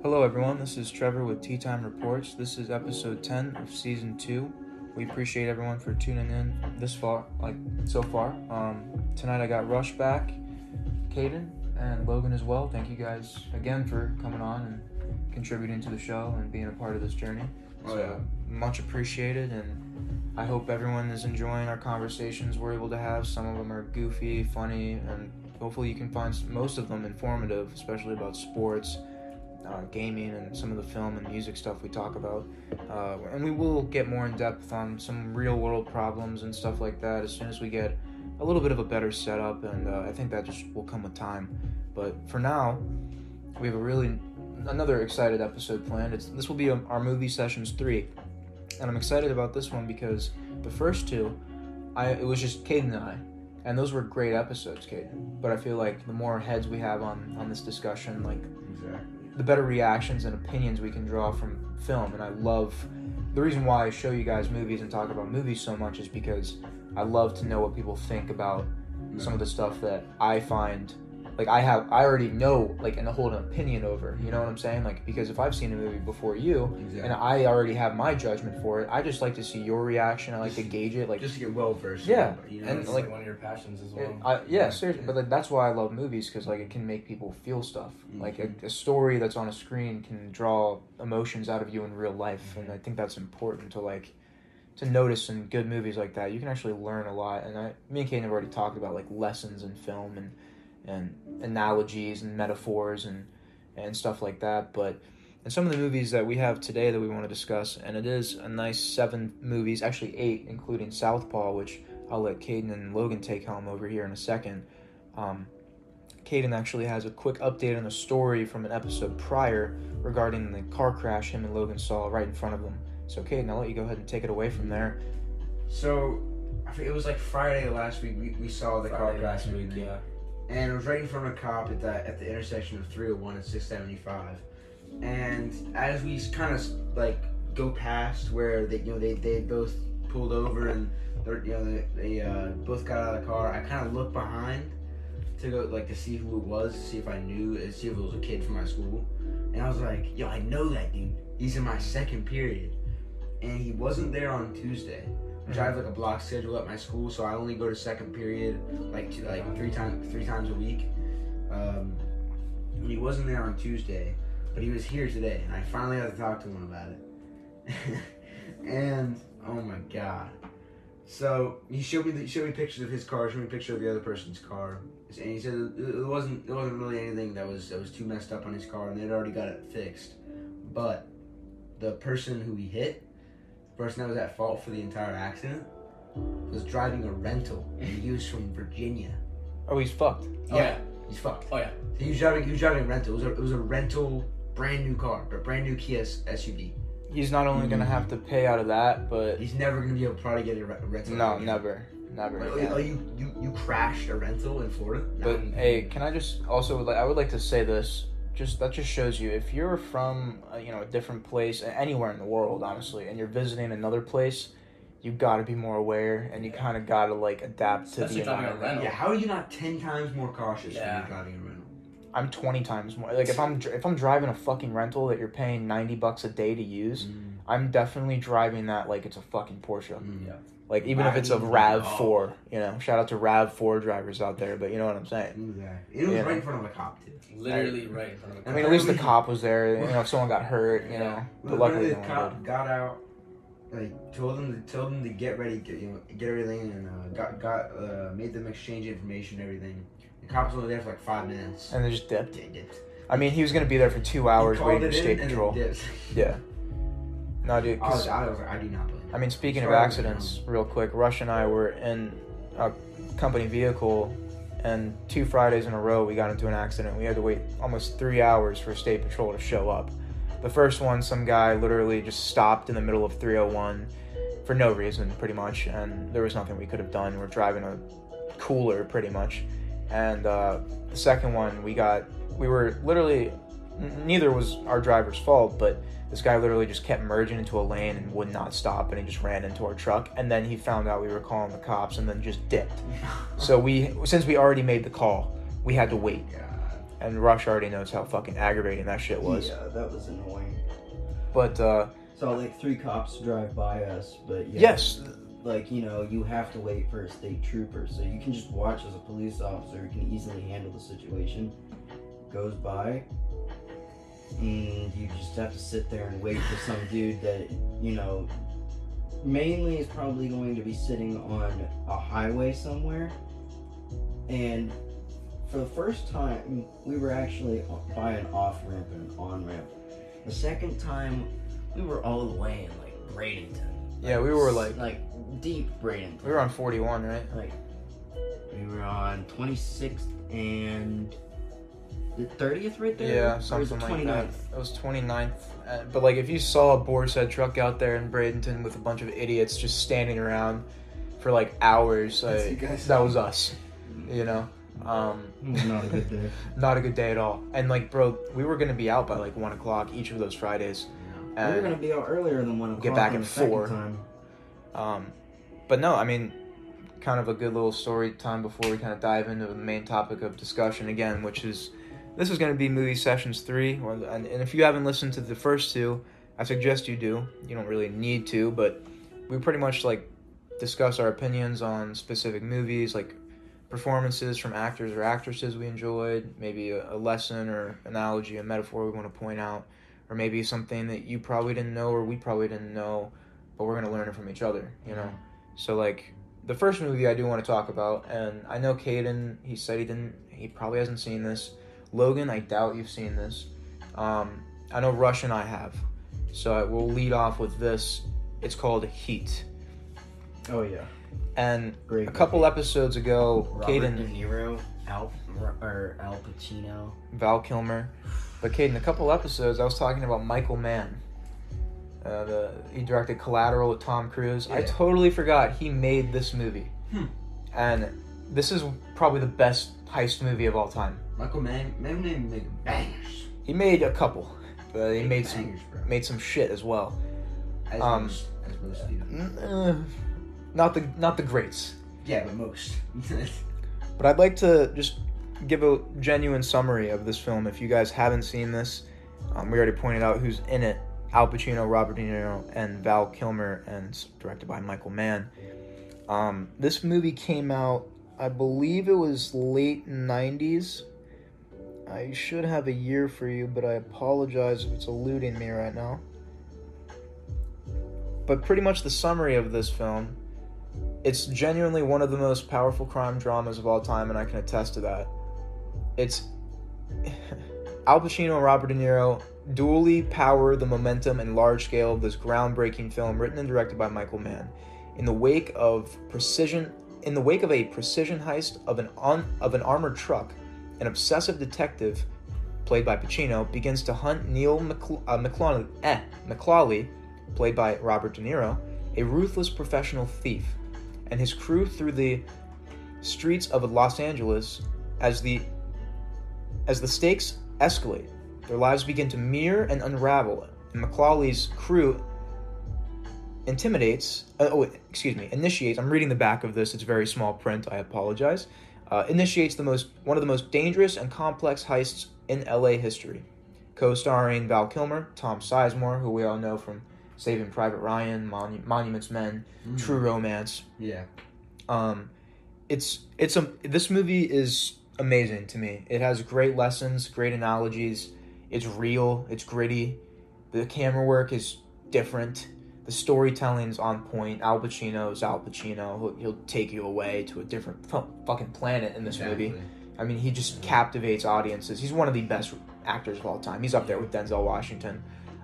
Hello, everyone. This is Trevor with Tea Time Reports. This is episode 10 of season 2. We appreciate everyone for tuning in this far, like so far. Um, tonight I got Rush back, Kayden, and Logan as well. Thank you guys again for coming on and contributing to the show and being a part of this journey. Oh, yeah. Much appreciated, and I hope everyone is enjoying our conversations we're able to have. Some of them are goofy, funny, and hopefully you can find most of them informative, especially about sports uh, gaming and some of the film and music stuff we talk about. Uh, and we will get more in depth on some real world problems and stuff like that as soon as we get a little bit of a better setup. And uh, I think that just will come with time. But for now, we have a really another excited episode planned. It's this will be um our movie sessions three, and I'm excited about this one because the first two, I it was just Kayden and I. And those were great episodes, Kayden. But I feel like the more heads we have on, on this discussion, like Exactly. The better reactions and opinions we can draw from film. And I love the reason why I show you guys movies and talk about movies so much is because I love to know what people think about some of the stuff that I find like I have I already know like and hold an opinion over. You know what I'm saying? Like because if I've seen a movie before you Exactly. and I already have my judgment for it, I just like to see your reaction. I like to gauge it. Like just to get well versed. Yeah, You know, and like- like, one of your passions as well. I, yeah, seriously, but like, that's why I love movies because like it can make people feel stuff. Mm-hmm. Like a, a story that's on a screen can draw emotions out of you in real life, mm-hmm. and I think that's important to like to notice in good movies like that. You can actually learn a lot, and I, me and Kane have already talked about like lessons in film and and analogies and metaphors and and stuff like that. But in some of the movies that we have today that we want to discuss, and it is a nice seven movies, actually eight, including Southpaw, which I'll let Kayden and Logan take home over here in a second. Um, Kayden actually has a quick update on the story from an episode prior regarding the car crash him and Logan saw right in front of them. So, Kayden, I'll let you go ahead and take it away from there. So, it was like Friday last week. We, we saw the car crash last week, yeah. And it was right in front of a cop at that at the intersection of 301 and 675. And as we kind of like go past where they you know they, they both pulled over and they're you know they, they uh, both got out of the car, I kind of looked behind to go like to see who it was, to see if I knew, and see if it was a kid from my school. And I was like, yo, I know that dude. He's in my second period, and he wasn't there on Tuesday. Which I have like a block schedule at my school, so I only go to second period like two, like three times three times a week. Um, and he wasn't there on Tuesday, but he was here today, and I finally had to talk to him about it. and oh my god! So he showed me the, he showed me pictures of his car, showed me a picture of the other person's car, and he said it, wasn't it wasn't really anything that was that was too messed up on his car, and they'd already got it fixed. But the person who he hit, person that was at fault for the entire accident, was driving a rental, and he was from Virginia. Oh, he's fucked. Oh, Yeah. yeah. He's fucked. Oh, yeah. He was driving. He was driving a rental. It was a, it was a rental, brand new car, a brand new Kia S- SUV. He's not only going to have to pay out of that, but He's never gonna be able to probably get a re- rental. no, again. never. Never. Like, oh, again. oh, you, you you crashed a rental in Florida? No. But hey, can I just also like I would like to say this. Just that just shows you if you're from uh, you know a different place anywhere in the world, honestly, and you're visiting another place, you got to be more aware and you kind of got to like adapt to Especially the driving a rental. yeah, how are you not ten times more cautious when you're driving a rental? I'm 20 times more. Like if I'm if I'm driving a fucking rental that you're paying 90 bucks a day to use, I'm definitely driving that like it's a fucking Porsche. Mm. Yeah. Like even if it's a Rav oh. 4, you know. Shout out to Rav 4 drivers out there, but you know what I'm saying. Exactly. It was Yeah. right in front of a cop too. Literally right in front of a I car. mean, at least the cop was there. You know, if someone got hurt, you know. But Well, luckily, the no one cop got out, like told them to told them to get ready, get you know, get everything, and uh, got got uh, made them exchange information, and everything. The cop was only there for like five minutes. And they just dipped. They dipped. I mean, he was gonna be there for two hours waiting for it in state and then patrol. Yeah. No, dude. I was, 'cause- I was like, I do not believe. I mean, speaking of accidents, real quick, Rush and I were in a company vehicle, and two Fridays in a row we got into an accident. We had to wait almost three hours for state patrol to show up. The first one, some guy literally just stopped in the middle of 301 for no reason, pretty much, and there was nothing we could have done. We're driving a cooler, pretty much. And uh, the second one, we got, we were literally, n- neither was our driver's fault, but this guy literally just kept merging into a lane and would not stop, and he just ran into our truck. And then he found out we were calling the cops, and then just dipped. So we, since we already made the call, we had to wait. And Rush already knows how fucking aggravating that shit was. Yeah, that was annoying. But uh, Saw like three cops drive by us, but yeah, yes, like you know, you have to wait for a state trooper, so you can just watch as a police officer who can easily handle the situation goes by, and you just have to sit there and wait for some dude that you know mainly is probably going to be sitting on a highway somewhere, and for the first time we were actually by an off ramp and an on ramp. The second time we were all the way in like Bradenton. Yeah, we were, like- like deep Bradenton. we were on 41, right? like we were on 26th and the 30th right there. Yeah, Or is something it like that. It was 29th. Uh, but like, if you saw a boar's head truck out there in Bradenton with a bunch of idiots just standing around for like hours, That's guys. that was us. You know, um, not a good day. not a good day at all. And like, bro, we were gonna be out by like one o'clock each of those Fridays. we were gonna be out earlier than one o'clock. Get back on at the four. Time. Um, but no, I mean, kind of a good little story time before we kind of dive into the main topic of discussion again, which is this is going to be movie sessions three. And, and if you haven't listened to the first two, I suggest you do. You don't really need to, but we pretty much like discuss our opinions on specific movies, like performances from actors or actresses we enjoyed, maybe a, a lesson or analogy, a metaphor we want to point out, or maybe something that you probably didn't know or we probably didn't know but we're gonna learn it from each other, you know. Mm-hmm. So like the first movie I do want to talk about, and I know Kayden, he said he didn't, he probably hasn't seen this. Logan, I doubt you've seen this. Um, I know Rush and I have, so I will lead off with this. It's called Heat, Oh yeah, and great. a couple episodes ago, Robert De Kayden, Niro, Al or Al Pacino. Val Kilmer, but Kayden, a couple episodes I was talking about Michael Mann. Uh, the, he directed Collateral with Tom Cruise. I totally forgot he made this movie. Hmm. And this is probably the best heist movie of all time. Michael Mann, Mann didn't make bangers. He made a couple, but he made some bangers, bro. made some shit as well. As um, most, as most uh, not the not the greats. Yeah, but most. But I'd like to just give a genuine summary of this film. If you guys haven't seen this, um, we already pointed out who's in it: Al Pacino, Robert De Niro, and Val Kilmer, and it's directed by Michael Mann. Um, this movie came out, I believe it was late '90s. I should have a year for you, but I apologize if it's eluding me right now. But pretty much the summary of this film it's genuinely one of the most powerful crime dramas of all time, and I can attest to that. It's Al Pacino and Robert De Niro dually power the momentum and large scale of this groundbreaking film written and directed by Michael Mann. In the wake of precision, in the wake of a precision heist of an on, of an armored truck, an obsessive detective, played by Pacino, begins to hunt Neil McCl- uh, McClawley, eh, McClawley, played by Robert De Niro, a ruthless professional thief and his crew through the streets of Los Angeles as the as the stakes escalate. Their lives begin to mirror and unravel, and McClawley's crew intimidates. Uh, oh, excuse me, initiates. I'm reading the back of this. It's very small print. I apologize. Uh, initiates the most one of the most dangerous and complex heists in LA history. Co-starring Val Kilmer, Tom Sizemore, who we all know from Saving Private Ryan, Monu- Monuments Men, True Romance. Yeah. Um, it's it's a this movie is amazing to me. It has great lessons, great analogies. It's real. It's gritty. The camera work is different. The storytelling's on point. Al Pacino's Al Pacino. He'll, he'll take you away to a different fu- fucking planet in this movie. I mean, he just captivates audiences. He's one of the best actors of all time. He's up there with Denzel Washington.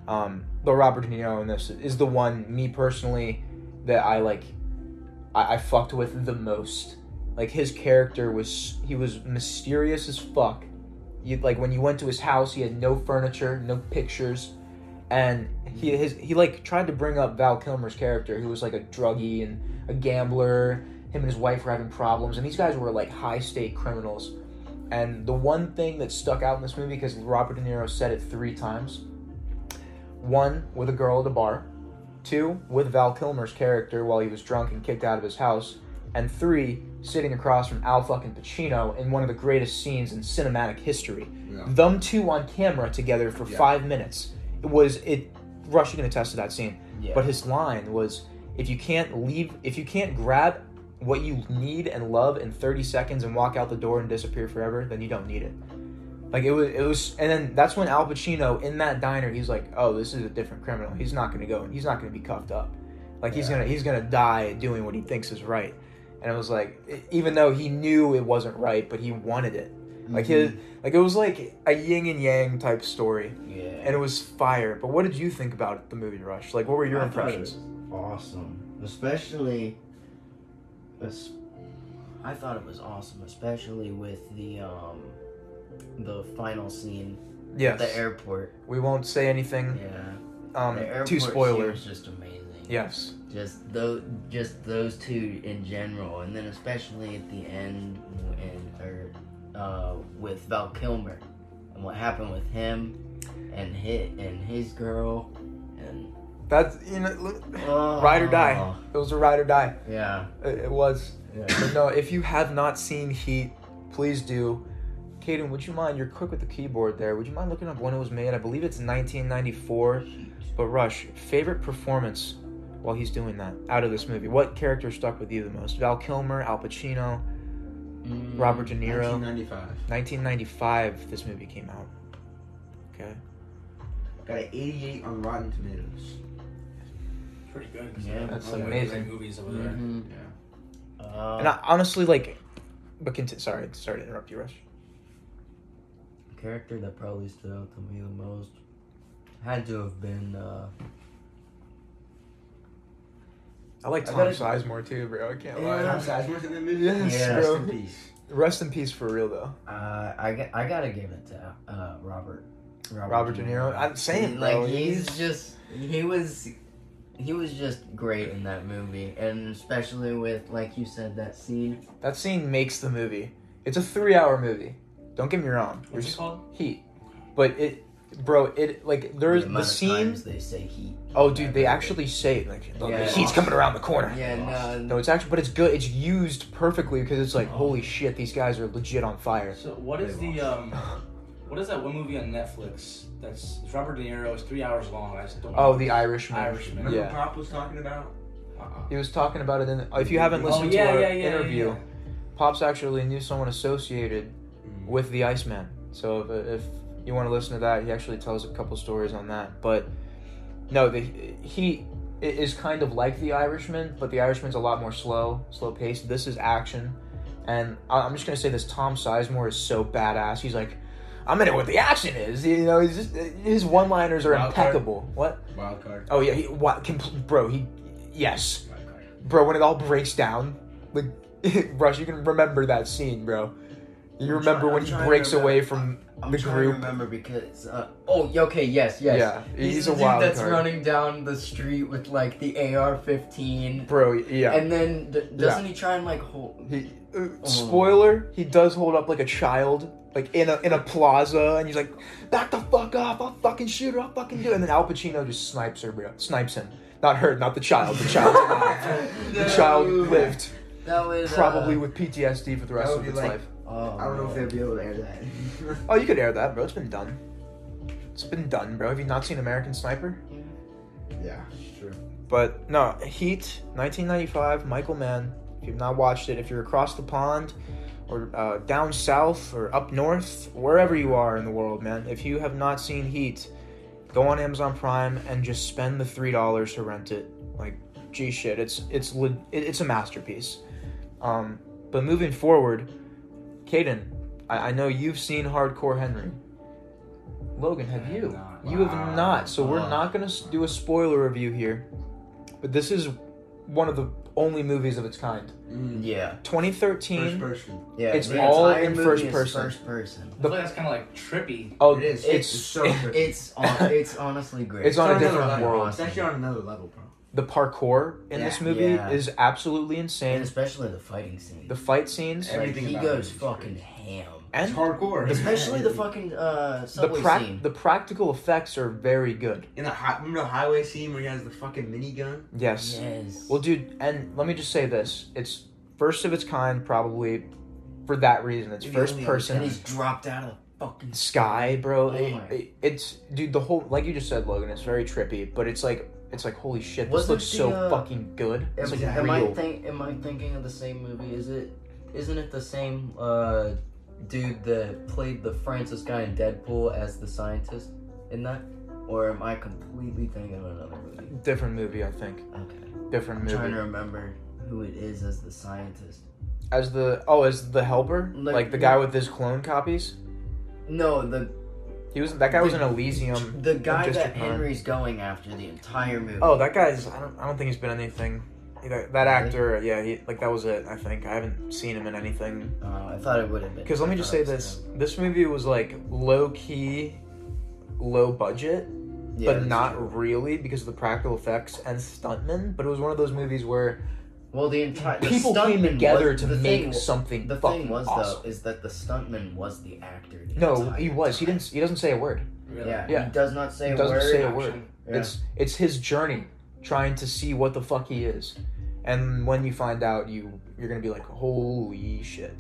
Um, but Robert De Niro in this is the one, me personally, that I like. I, I fucked with the most. Like his character was, he was mysterious as fuck. You like when you went to his house, he had no furniture, no pictures, and he his he like tried to bring up Val Kilmer's character, who was like a druggie and a gambler. Him and his wife were having problems, and these guys were like high stake criminals. And the one thing that stuck out in this movie, because Robert De Niro said it three times one, with a girl at a bar, two, with Val Kilmer's character while he was drunk and kicked out of his house, and three sitting across from Al fucking Pacino in one of the greatest scenes in cinematic history. Yeah. Them two on camera together for Yeah. five minutes. It was it. Rush, you can attest to that scene. Yeah. But his line was, "If you can't leave, if you can't grab what you need and love in 30 seconds and walk out the door and disappear forever, then you don't need it." Like it was, it was, and then that's when Al Pacino in that diner, he's like, "Oh, this is a different criminal. He's not gonna go. He's not gonna be cuffed up. Like he's Yeah. gonna, he's gonna die doing what he thinks is right." And it was like, even though he knew it wasn't right, but he wanted it. Like his, like it was like a yin and yang type story, yeah. and it was fire. But what did you think about the movie Rush? Like, what were your I impressions? was awesome, especially. I thought it was awesome, especially with the um, the final scene Yes. at the airport. We won't say anything Yeah, um, the airport scene spoilers. just amazing. Yes. just those just those two in general and then especially at the end and or uh, with Val Kilmer and what happened with him and hit and his girl and That's you know, look, oh, ride or die. It was a ride or die. yeah It, it was. yeah But no, if you have not seen Heat, please do. Kayden, would you mind? You're quick with the keyboard there. Would you mind looking up when it was made? I believe it's 1994. But Rush, favorite performance while he's doing that out of this movie? What character stuck with you the most? Val Kilmer, Al Pacino, Robert De Niro. 1995. 1995, this movie came out. Okay. Got an 88 on Rotten Tomatoes. Pretty good. Yeah, that's a lot of amazing. Movies over there. mhm. Yeah. Uh, And I, honestly, like, but conti- sorry, sorry to interrupt you, Rush. character that probably stood out to me the most had to have been uh, I like I Tom gotta- Sizemore too, bro. I can't lie. Tom lie. Sizemore's in the movie? Yes, Yeah. Rest bro. in peace. Rest in peace for real though. uh, I, got- I gotta give it to uh, Robert Robert De Niro. I'm saying, like bro, he's he's- just he was he was just great in that movie and especially with like you said that scene That scene makes the movie. It's a three-hour movie. Don't get me wrong. What's There's it called? Heat, but it, bro, it like there's the, the, amount of scene. times they say heat Oh, dude, they actually say like the Yeah. heat's coming around the corner. yeah no, No, it's actually, but it's good. It's used perfectly because it's like, holy shit, these guys are legit on fire. So what is They the um, what is that one movie on Netflix that's it's Robert De Niro? It's three hours long. I just don't. Oh, know. The Irishman. Irishman. Remember Yeah. Pop was talking about? Uh-uh. He was talking about it in. The, If you haven't Oh listened yeah, to our yeah, yeah, interview, yeah. Pops actually knew someone associated Mm. with the Iceman. So if, if you want to listen to that, he actually tells a couple stories on that. But no, the he is kind of like the Irishman, but the Irishman's a lot more slow, slow paced. This is action, and I- I'm just gonna say this: Tom Sizemore is so badass. He's like. I'm in it what the action is, you know. He's just his one-liners are Wild card. impeccable. What? Wild card. Oh yeah, he, what? Compl- bro, he, yes, card. bro. When it all breaks down, like Rush, you can remember that scene, bro. You remember try- when he breaks away from I'm the trying group. to remember because uh, oh okay yes yes Yeah, he's, he's the a dude wild that's card. running down the street with like the AR-15 bro. Yeah, and then d- doesn't he try and like hold he. Uh, Oh. spoiler: He does hold up like a child, like in a in a plaza, and he's like, "Back the fuck up! I'll fucking shoot her! I'll fucking do it!" And then Al Pacino just snipes her, bro. Snipes him. Not her, not the child. The child. the child lived that was uh, probably with PTSD for the rest That of be its like- life. Oh, I don't know if they'd be able to air that. Oh, you could air that, bro. It's been done. It's been done, bro. Have you not seen American Sniper? yeah, true. But no, Heat, 1995, Michael Mann. If you've not watched it, if you're across the pond or uh, down south or up north, wherever you are in the world, man, if you have not seen Heat, go on Amazon Prime and just spend the three dollars to rent it. Like, gee, shit, it's it's it's a masterpiece. Um, but moving forward, Kayden, I, I know you've seen Hardcore Henry. Logan, have I have you? not. You have not. So we're not gonna do a spoiler review here. But this is one of the only movies of its kind. Mm. yeah First 2013. person. yeah It's the all in first person. first person I feel like that's kind of like trippy. Oh, It is. It's It's so trippy. it's on, it's honestly great It's on a another different level. world. It's actually on another level, bro. The parkour in Yeah. this movie Yeah. is absolutely and insane. especially the fighting scenes. The fight scenes, Every- like, he goes fucking crazy. ham It's and hardcore. especially the fucking uh the subway scene the practical effects are very good. In the hi- remember the highway scene where he has the fucking minigun? Yes. yes Well, dude, and let me just say this: it's first of its kind, probably for that reason. It's Maybe first person. And he's dropped out of the fucking sky, bro. Oh It- it- it's dude, the whole like you just said, Logan. It's very trippy, but it's like it's like holy shit. Was this it looks the, so uh, fucking good. It's Am, like am I real. think am I thinking of the same movie? Is it isn't it the same uh dude that played the Francis guy in Deadpool as the scientist in that? Or am I completely thinking of another movie? Different movie, I think. Okay. Different I'm movie. trying to remember who it is as the scientist. As the oh, as the helper, Like- like, the guy with his clone copies. No, the He was that guy was in Elysium. the guy that Nine. Henry's going after the entire movie. Oh, that guy's. I don't. I don't think he's been anything. That, that actor, yeah, he like that was it. I think I haven't seen him in anything. Uh, I thought it would have been. Because let me just say this: this movie was like low key, low budget, Yeah, but not true. really because of the practical effects and stuntmen. But it was one of those movies where Well, the entire the people came together was- to the make thing, something The fucking thing was awesome. though is that the stuntman was the actor. the no, he was. He didn't. He doesn't say a word. Really? Yeah, Yeah. he does not say He a doesn't word. say a word. Yeah. It's it's his journey, trying to see what the fuck he is, and when you find out, you you're gonna be like, holy shit,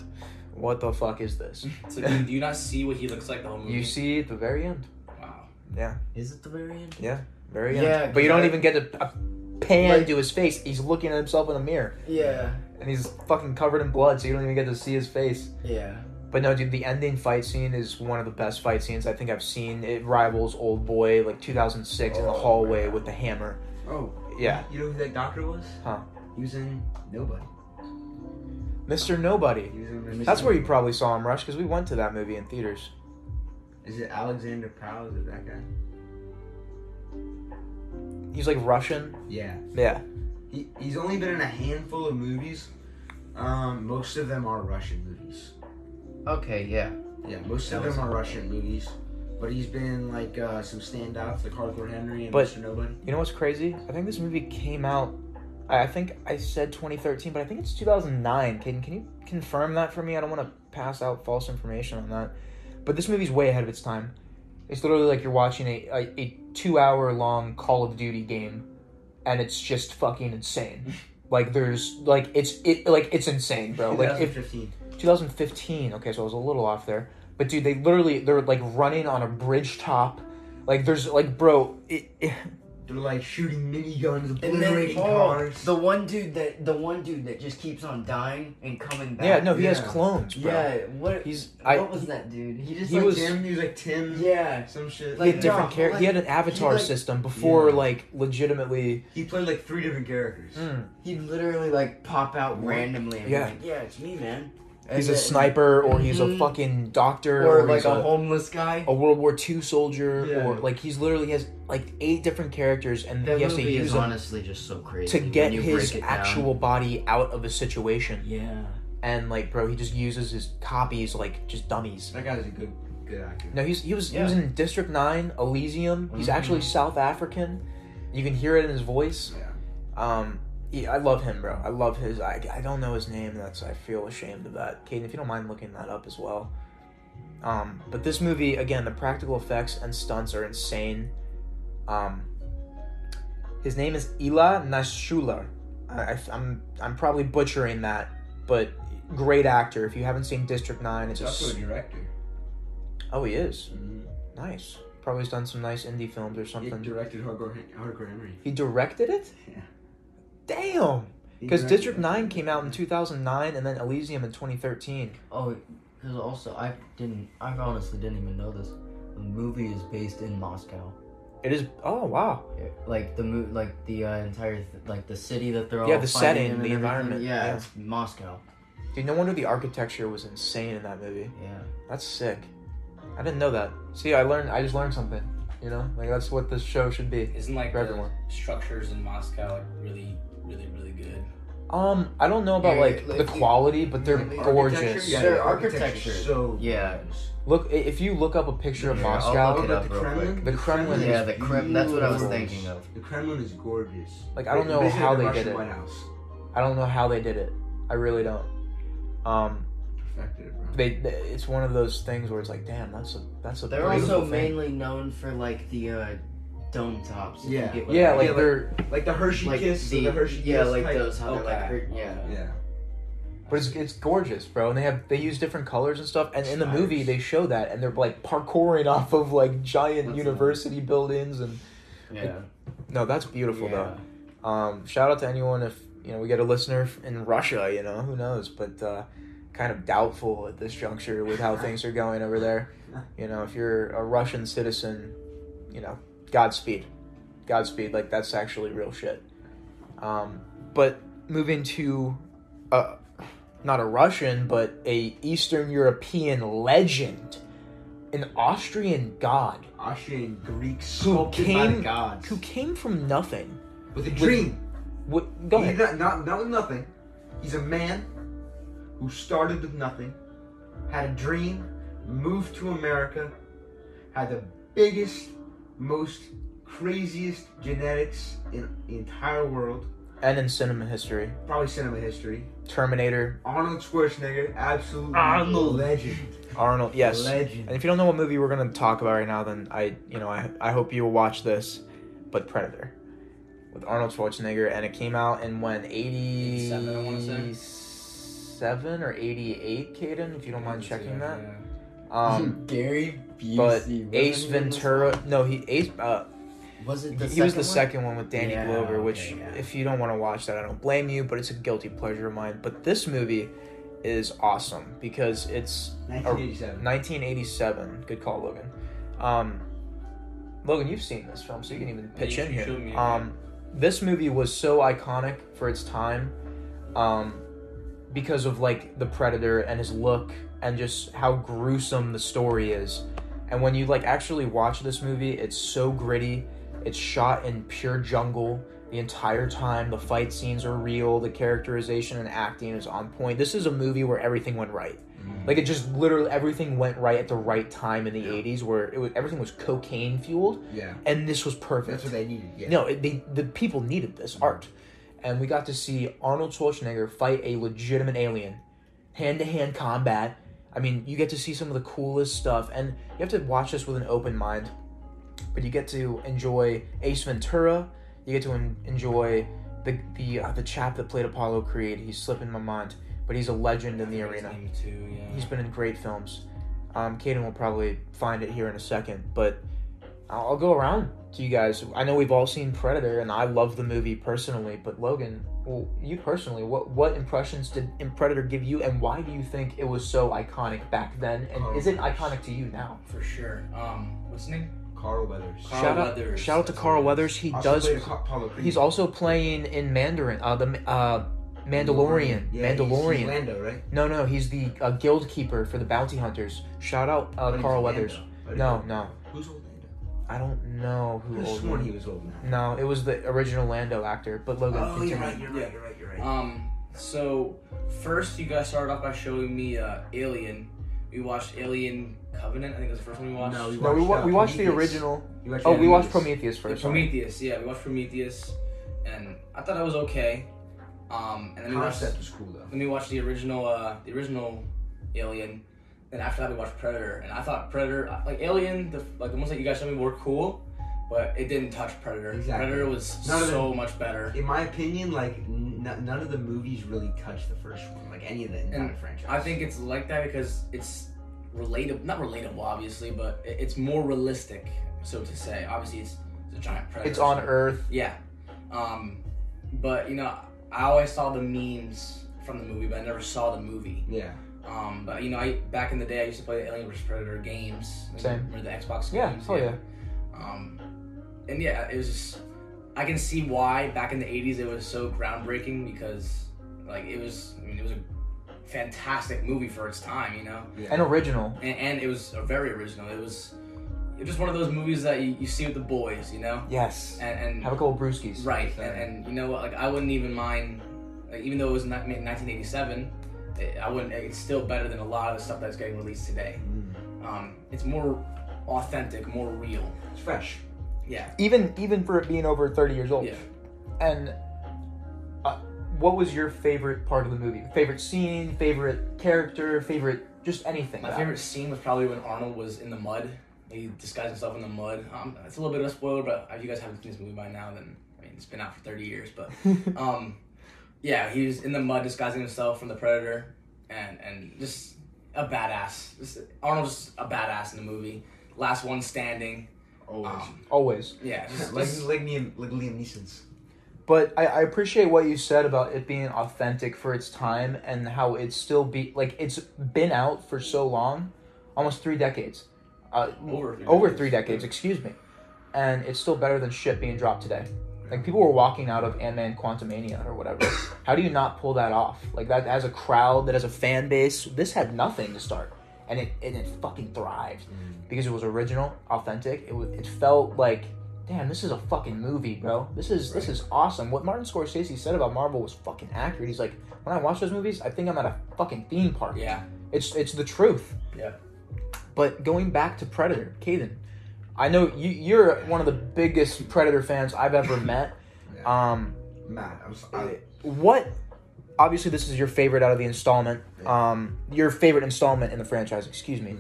what the fuck is this? So do, do you not see what he looks like the whole movie? You see at the very end. Wow. Yeah. Is it the very end? Yeah, very Yeah, end. But you don't I- even get a, a uh, pan Like- to his face. He's looking at himself in the mirror. Yeah. And he's fucking covered in blood, so you don't even get to see his face. Yeah. But no, dude, the ending fight scene is one of the best fight scenes I think I've seen. It rivals Old Boy, like 2006, in the Oh, hallway with the hammer. Oh, Yeah. You know who that doctor was? Huh. He was in Nobody. Mr. Nobody. He was in Mr. That's where you probably saw him, Rush, because we went to that movie in theaters. Is it Alexander Powell? Is it that guy? He's like Russian. Yeah. Yeah. He, he's only been in a handful of movies. Um, most of them are Russian movies. Okay. Yeah. Yeah, most of them was- are Russian movies. But he's been like uh, some standouts like Hardcore Henry and But- Mr. Nobody. You know what's crazy? I think this movie came out. I I think I said 2013, but I think it's 2009. Can can you confirm that for me? I don't want to pass out false information on that. But this movie's way ahead of its time. It's literally like you're watching a, a, a two hour long Call of Duty game, and it's just fucking insane. Like there's like it's it like it's insane, bro. Like if 2015. 2015. Okay, so I was a little off there. But dude, they literally they're like running on a bridge top. Like there's like bro, it, it, They're like shooting miniguns, And then obliterating oh, cars. the one dude that the one dude that just keeps on dying and coming back. yeah, no, he has clones, bro. Yeah. What? He's what I was that dude? He just he like was was- Tim. He was like Tim. Yeah. Some shit. he Like, had different no, char- like, he had an avatar like- system before Yeah. like legitimately he played like three different characters. mm, He'd literally like pop out What? randomly. And Yeah. yeah. Like, yeah, it's me, man. He's a sniper or he's a Mhm. fucking doctor or, like a, a, homeless guy. a World War II soldier Yeah. or like he's literally has like eight different characters and That he has to use them honestly just so crazy to get his it down. actual body out of a situation Yeah. and like bro he just uses his copies like just dummies That guy's a good, good actor. No, he's he was he was in District Nine, Elysium. He's Mhm. actually South African. You can hear it in his voice. Yeah. Um, he, I love him, bro. I love his. I, I don't know his name. That's I feel ashamed of that. Kayden, if you don't mind looking that up as well. Um, but this movie again, the practical effects and stunts are insane. Um, his name is Ilya Naishuller. I, I, I'm I'm probably butchering that, but great actor. If you haven't seen District Nine, it's a also a director. oh he is Mm-hmm. nice. Probably has done some nice indie films or He something. directed Hardcore, Hardcore Henry. He directed it? Yeah. Damn. Because District it. 9 came out in 2009 and then Elysium in 2013. Oh, because also I didn't. I honestly didn't even know this. The movie is based in Moscow. It is. Oh, wow. Yeah, Like the mo- like the uh, entire th- like the city that they're all Yeah, the setting, in and the environment, Yeah, yeah. it's Moscow. Dude, no wonder the architecture was insane in that movie. Yeah. That's sick. I didn't know that. See, I learned. I just learned something. You know, like that's what this show should be. Isn't like For the everyone. structures in Moscow like really, really, really good? Um, I don't know about Yeah, like like, the you- quality, but they're The architecture, gorgeous. Yeah, Their the architecture, So yeah. Look, i- if you look up a picture of Yeah, I'll Moscow, look it up the real Kremlin, quick. The Kremlin is Yeah, the Krem. That's what I was beautiful. thinking of. The Kremlin is gorgeous. Like, I don't know Basically how the they Russian did it. White House I don't know how they did it. I really don't. Um, perfected it, bro. they, they it's one of those things where it's like, damn, that's a that's a They're beautiful also thing. mainly known for like the uh, dome tops. if you Yeah. get yeah, like Yeah, they're like the Hershey like Kiss, the, the, Hershey yeah, Kiss like type. those how they're like Okay. yeah. Yeah, But it's it's gorgeous, bro. And they have they use different colors and stuff. And in the movie, they show that, and they're like parkouring off of like giant That's university buildings. And Yeah. no, that's beautiful yeah. though. Um, shout out to anyone if you know we get a listener in Russia. You know who knows, but uh, kind of doubtful at this juncture with how things are going over there. You know, if you're a Russian citizen, you know, Godspeed, Godspeed. Like that's actually real shit. Um, but moving to, a, not a Russian, but a Eastern European legend, an Austrian god Austrian Greek Who came- gods who came from nothing. with a dream. What, go He's ahead. Not, not, not with nothing. He's a man who started with nothing, had a dream, moved to America, had the biggest, most craziest genetics in the entire world, And in cinema history, probably cinema history. Terminator, Arnold Schwarzenegger, absolute Arnold. legend. Arnold. Yes. Legend. And if you don't know what movie we're gonna talk about right now, then I, you know, I, I hope you will watch this. But Predator, with Arnold Schwarzenegger, and it came out in when 87, I wanna say. 87 or eighty eight, Kayden, if you don't mind checking that. Yeah. Um, Gary Busey. but wasn't Ace he in this Ventura, no, he Ace, uh, Was it the he was the one? second one with Danny Yeah, Glover, which okay, yeah. if you don't want to watch that, I don't blame you, but it's a guilty pleasure of mine. But this movie is awesome because it's 1987. 1987. Good call, Logan. Um, Logan, you've seen this film, so you can even pitch you- in here. me, Um, this movie was so iconic for its time, um, because of like the predator and his look and just how gruesome the story is. And when you like actually watch this movie, it's so gritty. It's shot in pure jungle the entire time. The fight scenes are real. The characterization and acting is on point. This is a movie where everything went right. Mm-hmm. Like it just literally everything went right at the right time in the Yeah. 80s where it was everything was cocaine fueled Yeah. and this was perfect. That's what they needed. Yeah. No, it, they, the people needed this mm-hmm. art. And we got to see Arnold Schwarzenegger fight a legitimate alien. Hand to hand combat. I mean, you get to see some of the coolest stuff. And you have to watch this with an open mind. But you get to enjoy Ace Ventura. You get to en- enjoy the the uh, the chap that played Apollo Creed. He's slipping my mind. But he's a legend in the arena. Too, yeah. He's been in great films. Um, Kayden will probably find it here in a second, but I'll, I'll go around to you guys. I know we've all seen Predator, and I love the movie personally. But Logan, well, you personally, what what impressions did Predator give you, and why do you think it was so iconic back then, and is it iconic to you now? for sure. Um, what's his name? Carl Weathers. Carl shout out, Weathers, shout out to that's Carl what it is. Weathers. He Also does. played Apollo Creed. He's also playing in Mandarin, uh, the uh, Mandalorian. Yeah, he's- he's Mandalorian. Lando, right? No, no, he's the uh, guild keeper for the bounty hunters. Shout out uh, Carl Weathers. No, no, Who's old Lando? I don't know who could have old. sworn Lando- he was old now. No, it was the original Lando actor. But Logan, Oh, continue. you're right. You're right. You're right. You're right. Um, so first you guys started off by showing me uh, Alien. We watched Alien Covenant. I think it was the first one we watched. No, we No, we, wa- uh, we watched the original. Watched Oh, we watched Prometheus. Prometheus first. Prometheus. Yeah, we watched Prometheus, and I thought that was okay. Um, and then we watched Concept was cool though. then we watched the original uh, the original Alien. Then after that we watched Predator, and I thought Predator like Alien the like the ones that you guys showed me were cool, but it didn't touch Predator. Exactly. Predator was None of so much better. In my opinion, like n- none of the movies really touched the first one, like any of the entire And franchise. I think it's like that because it's relatable, not relatable obviously, but it's more realistic, so to say. Obviously, it's, it's a giant predator. It's on so- Earth. Yeah, um, but you know, I always saw the memes from the movie, but I never saw the movie. yeah. Um, but you know, I back in the day, I used to play the Alien vs Predator games. Same. Remember the Xbox games? Yeah. games? Oh yeah. Um, and yeah, it was. Just, I can see why back in the '80s it was so groundbreaking because, like, it was. I mean, it was a fantastic movie for its time, you know, yeah. And original. and, and it was a very original. It was. It was just one of those movies that you, you see with the boys, you know, Yes. and, and Have a couple brewskis. Right, and, and you know what? Like I wouldn't even mind, like, even though it was not, made in 1987, it, I wouldn't. It's still better than a lot of the stuff that's getting released today. Mm. Um, it's more authentic, more real. It's fresh. Yeah, Even even for it being over thirty years old. yeah. And uh, what was your favorite part of the movie? Favorite scene? Favorite character? Favorite just anything? My favorite it? scene was probably when Arnold was in the mud. He disguised himself in the mud. Um, it's a little bit of a spoiler, but if you guys haven't seen this movie by now, then I mean it's been out for 30 years. But um, yeah, he was in the mud disguising himself from the predator, and and just a badass. Just, Arnold's a badass in the movie. Last one standing. Always. Um, Always. yeah, just, like, just- like, Liam, like Liam Neeson's. But I, I appreciate what you said about it being authentic for its time and how it's still be like it's been out for so long, almost three decades, uh, Over three over decades. three decades, excuse me, and it's still better than shit being dropped today. Like people were walking out of Ant Man Quantumania or whatever. How do you not pull that off? Like that as a crowd, that as a fan base, this had nothing to start, and it and it fucking thrived mm. because it was original, authentic. It was it felt like, damn, this is a fucking movie, bro. This is this is awesome. What Martin Scorsese said about Marvel was fucking accurate. He's like, when I watch those movies, I think I'm at a fucking theme park. yeah, It's it's the truth. Yeah. But going back to Predator, Kayden, I know you you're one of the biggest Predator fans I've ever met. Um, Matt, I'm so, I, what? Obviously, this is your favorite out of the installment. Um, your favorite installment in the franchise. Excuse me.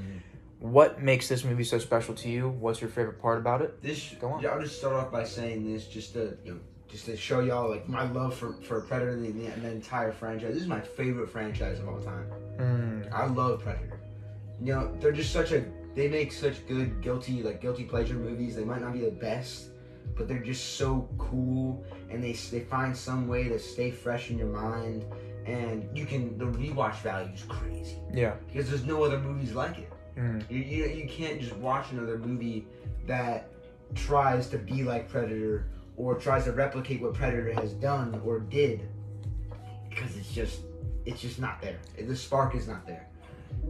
What makes this movie so special to you? What's your favorite part about it? This Go on. Yeah, I'll just start off by saying this, just to you know, just to show y'all like my love for for Predator and the, and the entire franchise. This is my favorite franchise of all time. Mm, I love Predator. You know, they're just such a they make such good guilty like guilty pleasure movies. They might not be the best, but they're just so cool, and they they find some way to stay fresh in your mind, and you can the rewatch value is crazy yeah. because there's no other movies like it. Mm, You, you, you can't just watch another movie that tries to be like Predator or tries to replicate what Predator has done or did because it's just it's just not there. The spark is not there.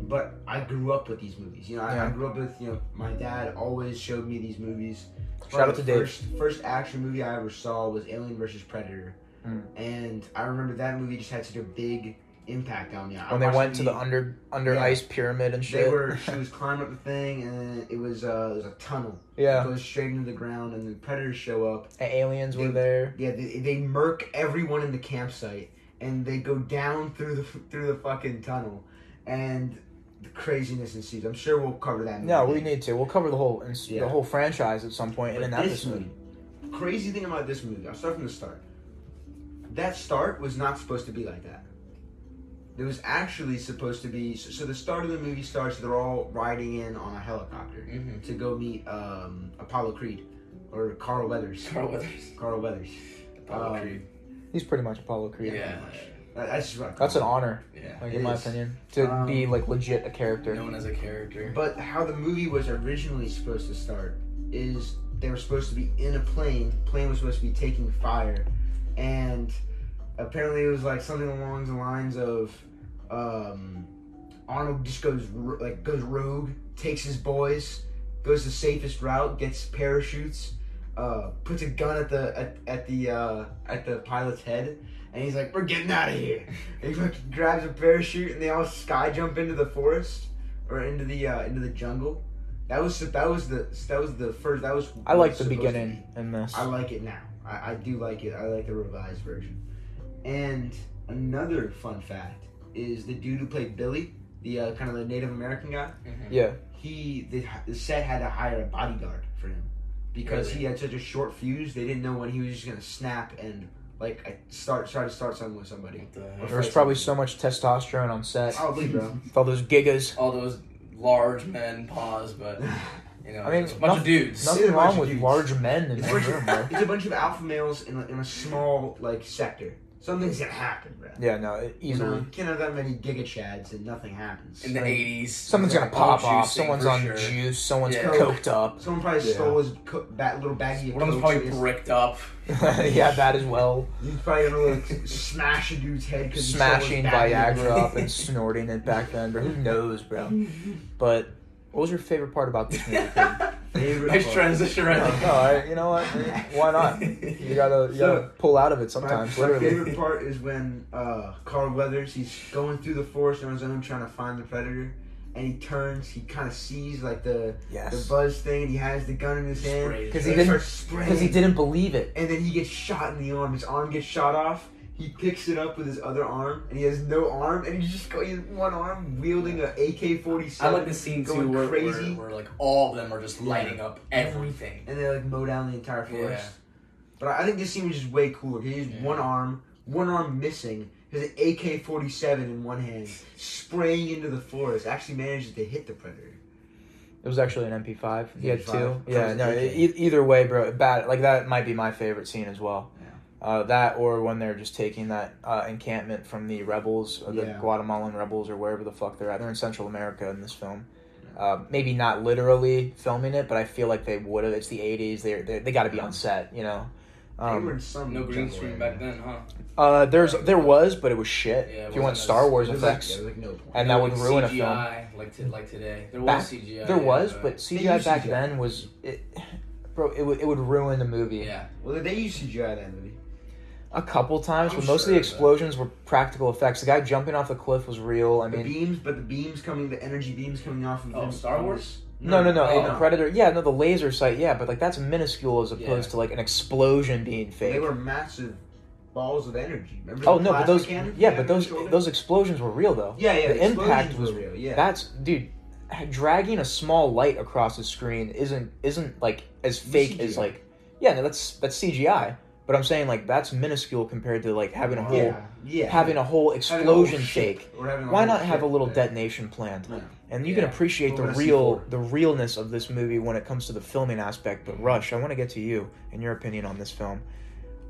But I grew up with these movies. You know, I, I grew up with you know my dad always showed me these movies. Shout out the to Dave. First, first action movie I ever saw was Alien versus Predator, Mm. and I remember that movie just had such a big impact on me. I when they went to the under under Yeah. ice pyramid and shit. they were. She was climbing up the thing, and it was uh, it was a tunnel. Yeah. It yeah. goes straight into the ground, and the predators show up. And aliens were there. Yeah, they, they murk everyone in the campsite, and they go down through the through the fucking tunnel, and the craziness ensues. I'm sure we'll cover that. in No, we need to. We'll cover the whole ins- Yeah. the whole franchise at some point in But an this episode. movie, crazy thing about this movie, I'll start from the start. That start was not supposed to be like that. It was actually supposed to be. So, so the start of the movie starts. They're all riding in on a helicopter Mhm. to go meet um, Apollo Creed or Carl Weathers. Carl Weathers. Carl Weathers. Apollo Um, Creed. He's pretty much Apollo Creed. Yeah, That- That's just what I That's an honor, yeah. like in my is. opinion, to Um, be like legit a character. Known as a character. But how the movie was originally supposed to start is they were supposed to be in a plane. Plane was supposed to be taking fire, and apparently it was like something along the lines of um, Arnold just goes like goes rogue, takes his boys, goes the safest route, gets parachutes, uh, puts a gun at the at, at the uh, at the pilot's head, and he's like, "We're getting out of here." And he fucking grabs a parachute, and they all sky jump into the forest or into the uh, into the jungle. That was that was the that was the first. That was. I like the it's supposed to beginning in this. I like it now. I, I do like it. I like the revised version. And another fun fact is the dude who played Billy, the uh, kind of the Native American guy. Mhm. Yeah, He the, the set had to hire a bodyguard for him because Really? he had such a short fuse. They didn't know when he was just gonna snap and like I start try to start something with somebody. What the Or heck? there probably so much testosterone on set. Probably, bro. With all those gigas. All those large men pause, but you know, I mean, it's a bunch of dudes. Nothing- Nothing a bunch wrong with dudes. large men in It's a, bunch room, bro. of, it's a bunch of alpha males in a, in a small like sector. Something's gonna happen, bro. Yeah, no, it- You know, easily. you can't have that many giga chads and nothing happens. in the Like, eighties. Someone's gonna pop off. Someone's on sure. juice. Someone's Yeah. coked up. Someone probably Yeah. stole his co- that little baggie of One of them's probably so bricked up. yeah, that as well. He's probably gonna like smash a dude's head because Smashing Viagra up and snorting it back then, bro. Who knows, bro? But what was your favorite part about this movie? Favorite nice part. transition right no. I, you know what? Why not? You gotta, you gotta pull out of it sometimes. my literally. favorite part is when uh, Carl Weathers he's going through the forest on his own trying to find the predator, and he turns. He kind of sees like the the buzz thing, and he has the gun in his hand. Because he didn't. Because he didn't believe it. and then he gets shot in the arm. His arm gets shot off. He picks it up with his other arm, and he has no arm, and he's just going he one arm wielding a AK forty seven. I seven. like the scene too going where, where, crazy. where like all of them are just Yeah. lighting up everything. and they like mow down the entire forest. Yeah. But I think this scene was just way cooler. He has Yeah. one arm one arm missing, has an AK forty seven in one hand, spraying into the forest. Actually manages to hit the predator. It was actually an MP5. He had MP5. two. Yeah, no. E- either way, bro. Bad. Like that might be my favorite scene as well. Yeah. Uh, that or when they're just taking that uh, encampment from the rebels, or the Yeah. Guatemalan rebels, or wherever the fuck they're at. They're in Central America in this film. Uh, maybe not literally filming it, but I feel like they would have. It's the '80s. They're, they're they got to be on set, you know. Um, some No green screen area. back then, huh? uh, there's there was, but it was shit. Yeah, it if you want Star Wars It was like- effects, yeah, like no point. and that would Like ruin a film. Like to, like today. There Back- was CGI. There yeah, was, but CGI back CGI. then was it, bro. It would it would ruin the movie. yeah. well, they used CGI in that movie. A couple times, I'm but most of the but- explosions were practical effects. The guy jumping off the cliff was real. I the mean, beams, but the beams coming, the energy beams coming off of Oh, Star Wars? no, no, no. Oh. in Predator, yeah, no, the laser sight, yeah, but like that's minuscule as opposed Yeah. to like an explosion being fake. They were massive balls of energy. Remember? oh the no, but those, cannons yeah, they but those their those explosions were real though. yeah, yeah, the the impact was real. Yeah, That's dude, dragging a small light across the screen isn't isn't like as fake as like, yeah, no, that's that's CGI. But I'm saying like that's minuscule compared to like having a whole yeah, yeah. having a whole a whole explosion ship, fake. or having a Why not have a little there. detonation planned? No. And you Yeah. can appreciate the Over a real the realness of this movie when it comes to the filming aspect. But Rush, I want to get to you and your opinion on this film.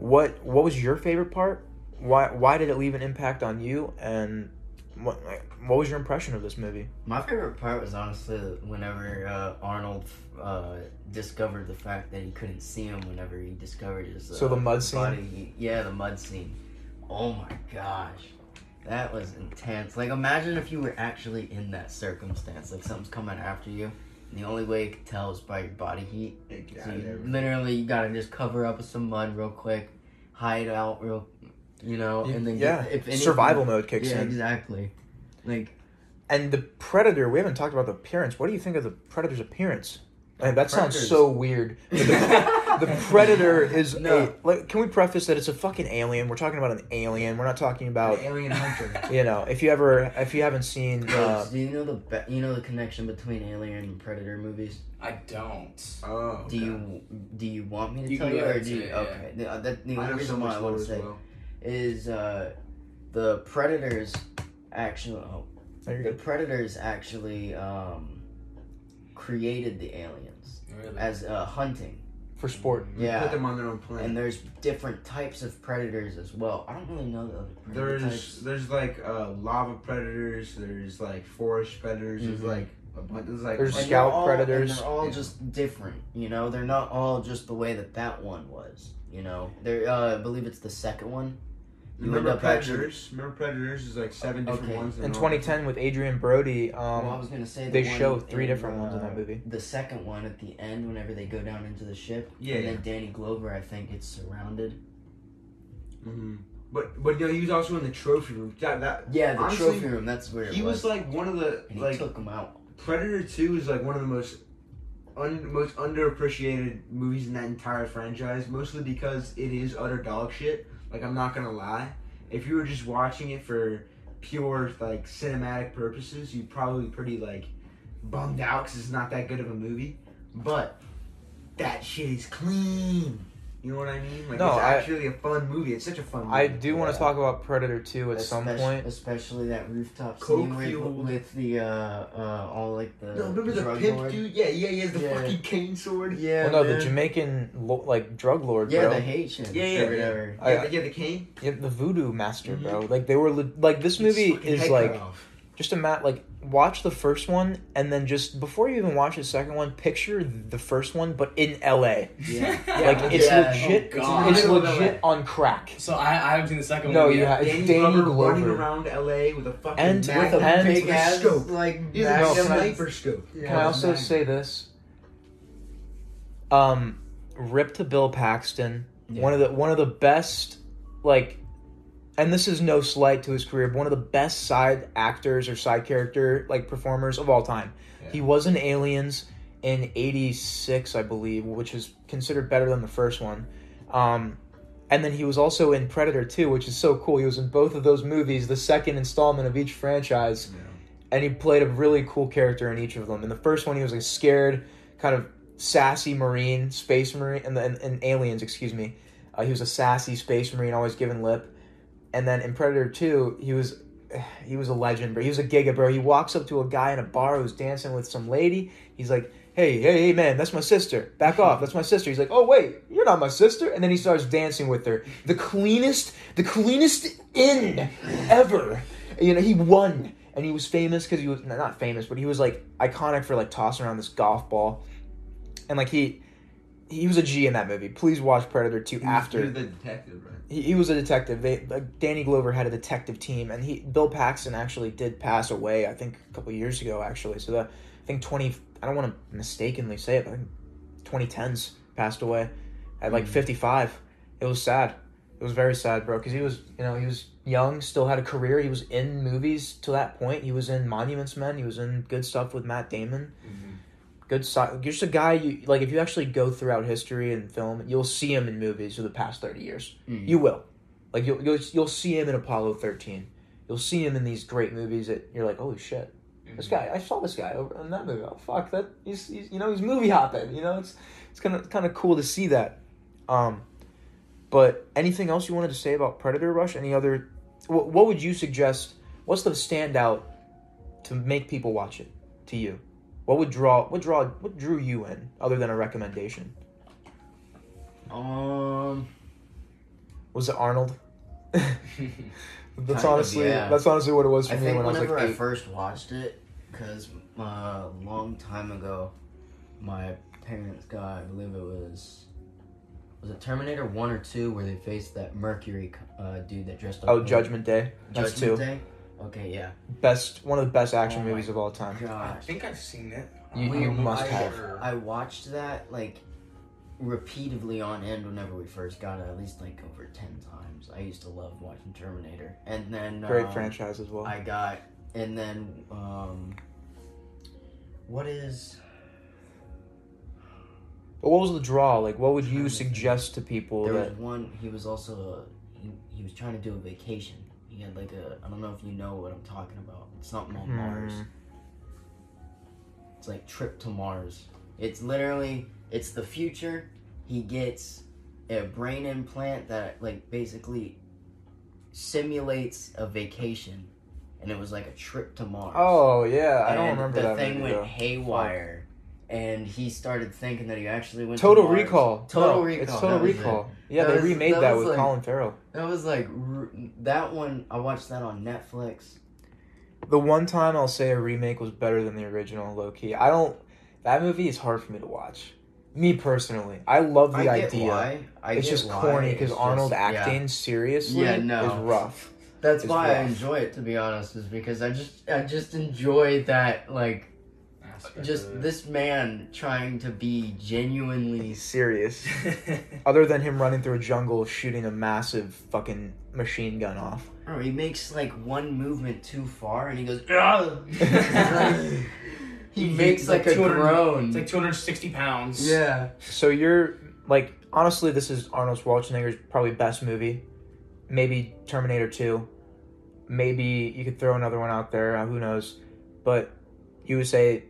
What what was your favorite part? Why why did it leave an impact on you? And what what was your impression of this movie? My favorite part was honestly whenever uh, Arnold uh, discovered the fact that he couldn't see him whenever he discovered his. Uh, So the mud scene? body. Yeah, the mud scene. Oh my gosh, that was intense. Like imagine if you were actually in that circumstance, like something's coming after you. And the only way you could tell is by your body heat. So you, literally, you gotta just cover up with some mud real quick, hide out real, you know, and then yeah, if anything- survival mode kicks Yeah, in. exactly. Like And the predator, we haven't talked about the appearance. What do you think of the predator's appearance? Man, that sounds so weird. The, the predator is No. a. Like, can we preface that it's a fucking alien? We're talking about an alien. We're not talking about An alien hunter. you know. If you ever, if you haven't seen, uh, do you know the be- you know the connection between Alien and Predator movies? I don't. Oh, Do you do you want me to You tell can you, go or ahead do you? say it, yeah. okay, the, uh, that, the I only know so reason why much I lore want to as say well. Is uh, the Predators actually. Oh, the good. Predators actually um, created the aliens Really? as uh, hunting. for sport. Yeah. Put them on their own planet. And there's different types of predators as well. I don't really know the other There's types. there's like uh, lava predators. There's like forest predators. There's Mhm. like a. There's like There's like- And scout all, predators. And they're all Yeah. just different, you know. They're not all just the way that that one was, you know. They're, uh, I believe it's the second one. You Remember end up actually- predators? Remember predators? is like seven different Okay. ones. In in 2010 with Adrien Brody, um, well, I was gonna say the they show three in, different ones in uh, that movie. The second one at the end, whenever they go down into the ship, Yeah, and yeah. then Danny Glover, I think, gets surrounded. hmm But but no, he was also in the trophy room. That, that Yeah, the Honestly, trophy room. That's where it he was. was like one of the and he like took him out. Predator Two is like one of the most un, most underappreciated movies in that entire franchise. Mostly because it is utter dog shit. Like I'm not gonna lie. If you were just watching it for pure like cinematic purposes, you'd probably be pretty like bummed out because it's not that good of a movie. But that shit is clean. You know what I mean? Like No, it's I- actually a fun movie. It's such a fun movie. I do want to talk about Predator 2 at some point. especially that rooftop Coke scene with, with the uh, uh, all like the No, remember the pimp lord? dude? Yeah, yeah, he has the Yeah. fucking cane sword. Yeah, Well, no, the. Jamaican lo- like drug lord, Yeah, bro. the Haitian. Yeah, yeah, or yeah. whatever. I- Yeah, the, cane. Yeah, the voodoo master, Mhm. bro. Like they were li- like this movie is like off. just a mat like watch the first one and then just before you even watch the second one, picture the first one but in LA. Yeah. like it's yeah. legit. Oh, God. it's legit on crack. So I, I haven't seen the second No, one you yet. have it's Danny, Danny Glover, running around LA with a fucking And- mag- with a and big ass, scope. like He No, magnum- can I- sniper scope. Yeah. Can I also Mag- say this? Um, rip to Bill Paxton. Yeah. One of the one of the best, like, and this is no slight to his career. But one of the best side actors or side character like performers of all time. Yeah. He was in Aliens in '86, I believe, which is considered better than the first one. Um, and then he was also in Predator 2, which is so cool. He was in both of those movies, the second installment of each franchise and he played a really cool character in each of them. In the first one, he was a scared, kind of sassy marine, space marine, and in, in, Aliens, excuse me, uh, he was a sassy space marine, always giving lip. And then in Predator Two, he was he was a legend, bro. He was a giga, bro. He walks up to a guy in a bar who's dancing with some lady. He's like, "Hey, hey, hey, man, that's my sister. Back off, that's my sister." He's like, "Oh wait, you're not my sister." And then he starts dancing with her. The cleanest, the cleanest in ever. You know, he won, and he was famous because he was not famous, but he was like iconic for like tossing around this golf ball, and like he. He was a G in that movie. Please watch Predator 2 after He was the detective, right? he, he was a detective. They like, Danny Glover had a detective team, and he Bill Paxton actually did pass away. I think a couple years ago, actually. So the I think twenty. I don't want to mistakenly say it. But I think twenty tens passed away at like Mhm. fifty five. It was sad. It was very sad, bro. Because he was you know he was young, still had a career. He was in movies to that point. He was in Monuments Men. He was in good stuff with Matt Damon good si- you're just a guy you like if you actually go throughout history and film you'll see him in movies for the past 30 years. Mhm. you will. Like you'll, you'll you'll see him in apollo 13 you'll see him in these great movies that you're like holy shit. This guy i saw this guy over in that movie. Oh fuck that he's, he's you know he's movie hopping you know? It's it's kind of kind of cool to see that. Um but anything else you wanted to say about predator rush? Any other what, what would you suggest what's the standout to make people watch it to you what would draw what draw what drew you in other than a recommendation? Um, was it arnold? That's Kind of, honestly yeah. that's honestly what it was for I me when i was like I first watched it, because uh, a long time ago, my parents got, I believe it was, was it Terminator 1 or 2 where they faced that Mercury uh, dude that dressed up oh judgment day? That's Judgment two. Day? Okay, yeah. best one of the best action Oh movies of all time I think I've seen it. You- I'm you must I, have. I watched that like repeatedly on end whenever we first got it, at least like over 10 times. I used to love watching Terminator. And then great um, franchise as well I got, and then um, what is? but what was the draw like what would you Trying to suggest to people There that was one. He was also a, he, he was trying to do a vacation. He had like a I don't know if you know what I'm talking about. It's something on Mars. Hmm. It's like trip to Mars. It's literally it's the future. He gets a brain implant that like basically simulates a vacation, and it was like a trip to Mars. oh yeah i don't And remember the that thing movie, went haywire, and he started thinking that he actually went. total to Mars. recall Total No, Recall. it's total was it. recall yeah That they was- remade that that, with like- colin farrell That was like r- that one. I watched that on Netflix. the one time I'll say a remake was better than the original, low key. I don't. That movie is hard for me to watch. Me personally, I love the I get idea. why. I it's get just why. corny because Arnold just- yeah. acting seriously Yeah, no. is rough. That's is why I enjoy it. To be honest, is because I just I just enjoy that like just this man trying to be genuinely. He's serious. Other than him running through a jungle shooting a massive fucking machine gun off. Bro, he makes like one movement too far and he goes. "Ugh." he makes like, a groan. It's like 260 pounds. yeah. So you're like honestly, this is Arnold Schwarzenegger's probably best movie. Maybe Terminator Two. Maybe you could throw another one out there. Uh, who knows? But you would say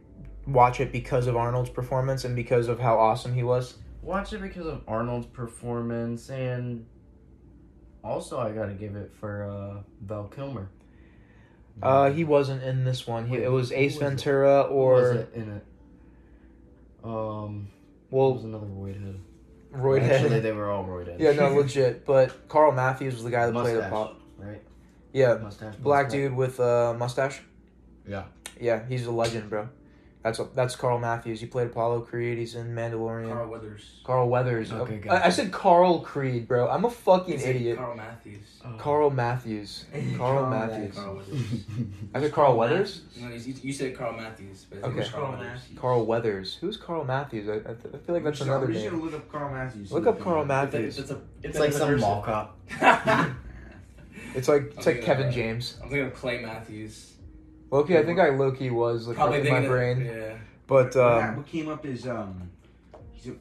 watch it because of Arnold's performance and because of how awesome he was. Watch it because of Arnold's performance and also I gotta give it for uh, Val Kilmer. Uh, he wasn't in this one. He, Wait, it was Ace was? Ventura Who or was it in it? Um, well, it was another Roydhead. Roy Actually, Head. they were all Roydhead. Yeah, no, legit. But Carl Matthews was the guy that played the Mustache, pop. right? Yeah, Mustache. black mustache. dude with a mustache. Yeah. Yeah, he's a legend, bro. That's that's Carl Matthews. He played Apollo Creed. He's in Mandalorian. Carl Weathers. Carl Weathers. Okay, I, gotcha. I said Carl Creed, bro. I'm a fucking He idiot. Carl Matthews. Carl Matthews. Carl Carl Matthews. Carl I said Carl Weathers. No, you, you said Carl Matthews, but Okay. Carl Carl Weathers. Matthews. Carl Weathers. Who's Carl Matthews? I, I, th- I feel like that's I'm another I'm name. gonna look up Carl Matthews. Look up Carl I- Matthews. It's, a, It's like some mall cop. I'm It's like it's like Kevin of- James. I'm thinking of Clay Matthews. Loki, I think I Loki was like Probably in my thinking of- brain, yeah. but What ha- um, what came up is um, he's a,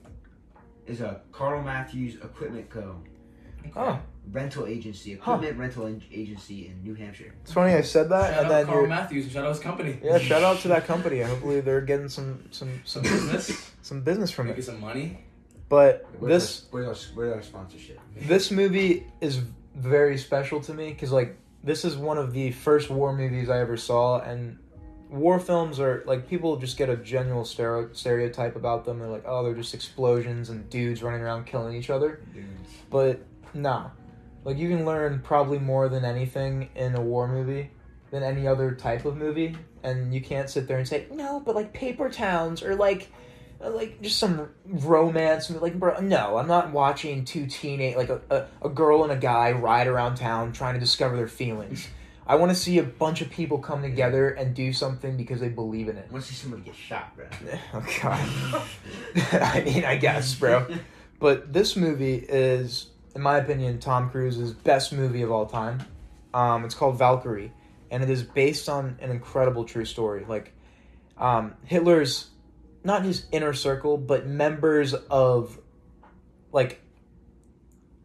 is a Carl Matthews Equipment Co. oh, rental agency, Huh. equipment rental en- agency in New Hampshire. it's funny I said that, Shout and out then Carl you're Matthews. Shout out his company. yeah. Shout out to that company. Hopefully they're getting some some Some some business. some business from Making it. some money. But Where's this our, where's our, where's our sponsorship? this movie is very special to me because like this is one of the first war movies I ever saw, and war films are like people just get a general stereo- stereotype about them. They're like, oh, they're just explosions and dudes running around killing each other. But nah, like you can learn probably more than anything in a war movie than any other type of movie, and you can't sit there and say no, but like Paper Towns or like like just some romance like bro no i'm not watching two teenage like a, a, a girl and a guy ride around town trying to discover their feelings. I want to see a bunch of people come together and do something because they believe in it. I want to see somebody get shot, bro. oh god. I mean i guess bro. But this movie is in my opinion tom cruise's best movie of all time. Um, it's called valkyrie and it is based on an incredible true story. Like um, hitler's not his inner circle, but members of like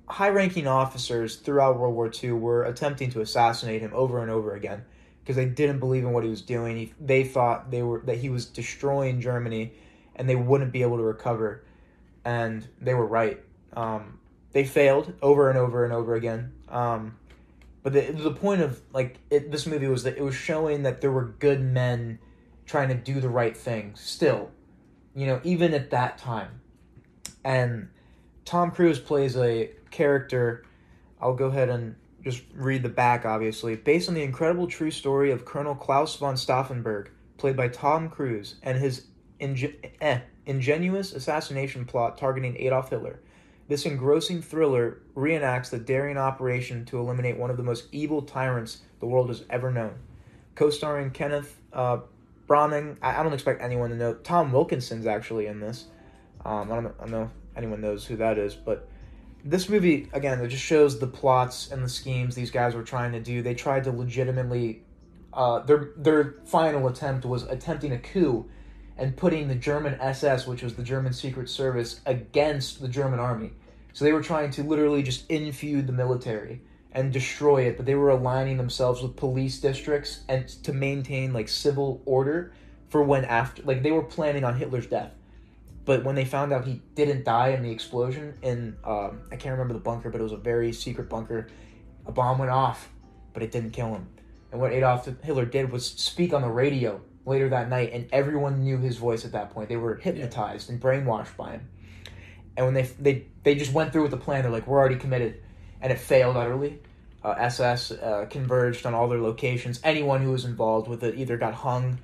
high ranking officers throughout World War II were attempting to assassinate him over and over again because they didn't believe in what he was doing. He, they thought they were that he was destroying Germany and they wouldn't be able to recover. And they were right. Um, they failed over and over and over again. Um, but the, the point of like it, this movie was that it was showing that there were good men trying to do the right thing still you know, even at that time. And Tom Cruise plays a character. I'll go ahead and just read the back, obviously. Based on the incredible true story of Colonel Claus von Stauffenberg, played by Tom Cruise, and his ingen- eh, ingenuous assassination plot targeting Adolf Hitler. This engrossing thriller reenacts the daring operation to eliminate one of the most evil tyrants the world has ever known. Co starring Kenneth uh, Branagh. I, I don't expect anyone to know. Tom Wilkinson's actually in this. Um, I don't know, I don't know if anyone knows who that is, but this movie again it just shows the plots and the schemes these guys were trying to do. They tried to legitimately. Uh, their their final attempt was attempting a coup and putting the German SS, which was the German Secret Service, against the German army. So they were trying to literally just infeud the military and destroy it, but they were aligning themselves with police districts and to maintain like civil order for when after like they were planning on Hitler's death. But when they found out he didn't die in the explosion in um, I can't remember the bunker, but it was a very secret bunker, a bomb went off, but it didn't kill him. And what Adolf Hitler did was speak on the radio later that night, and everyone knew his voice at that point. They were hypnotized and brainwashed by him. And when they they they just went through with the plan, they're like, "We're already committed," and it failed utterly. Uh, SS uh, converged on all their locations. Anyone who was involved with it either got hung,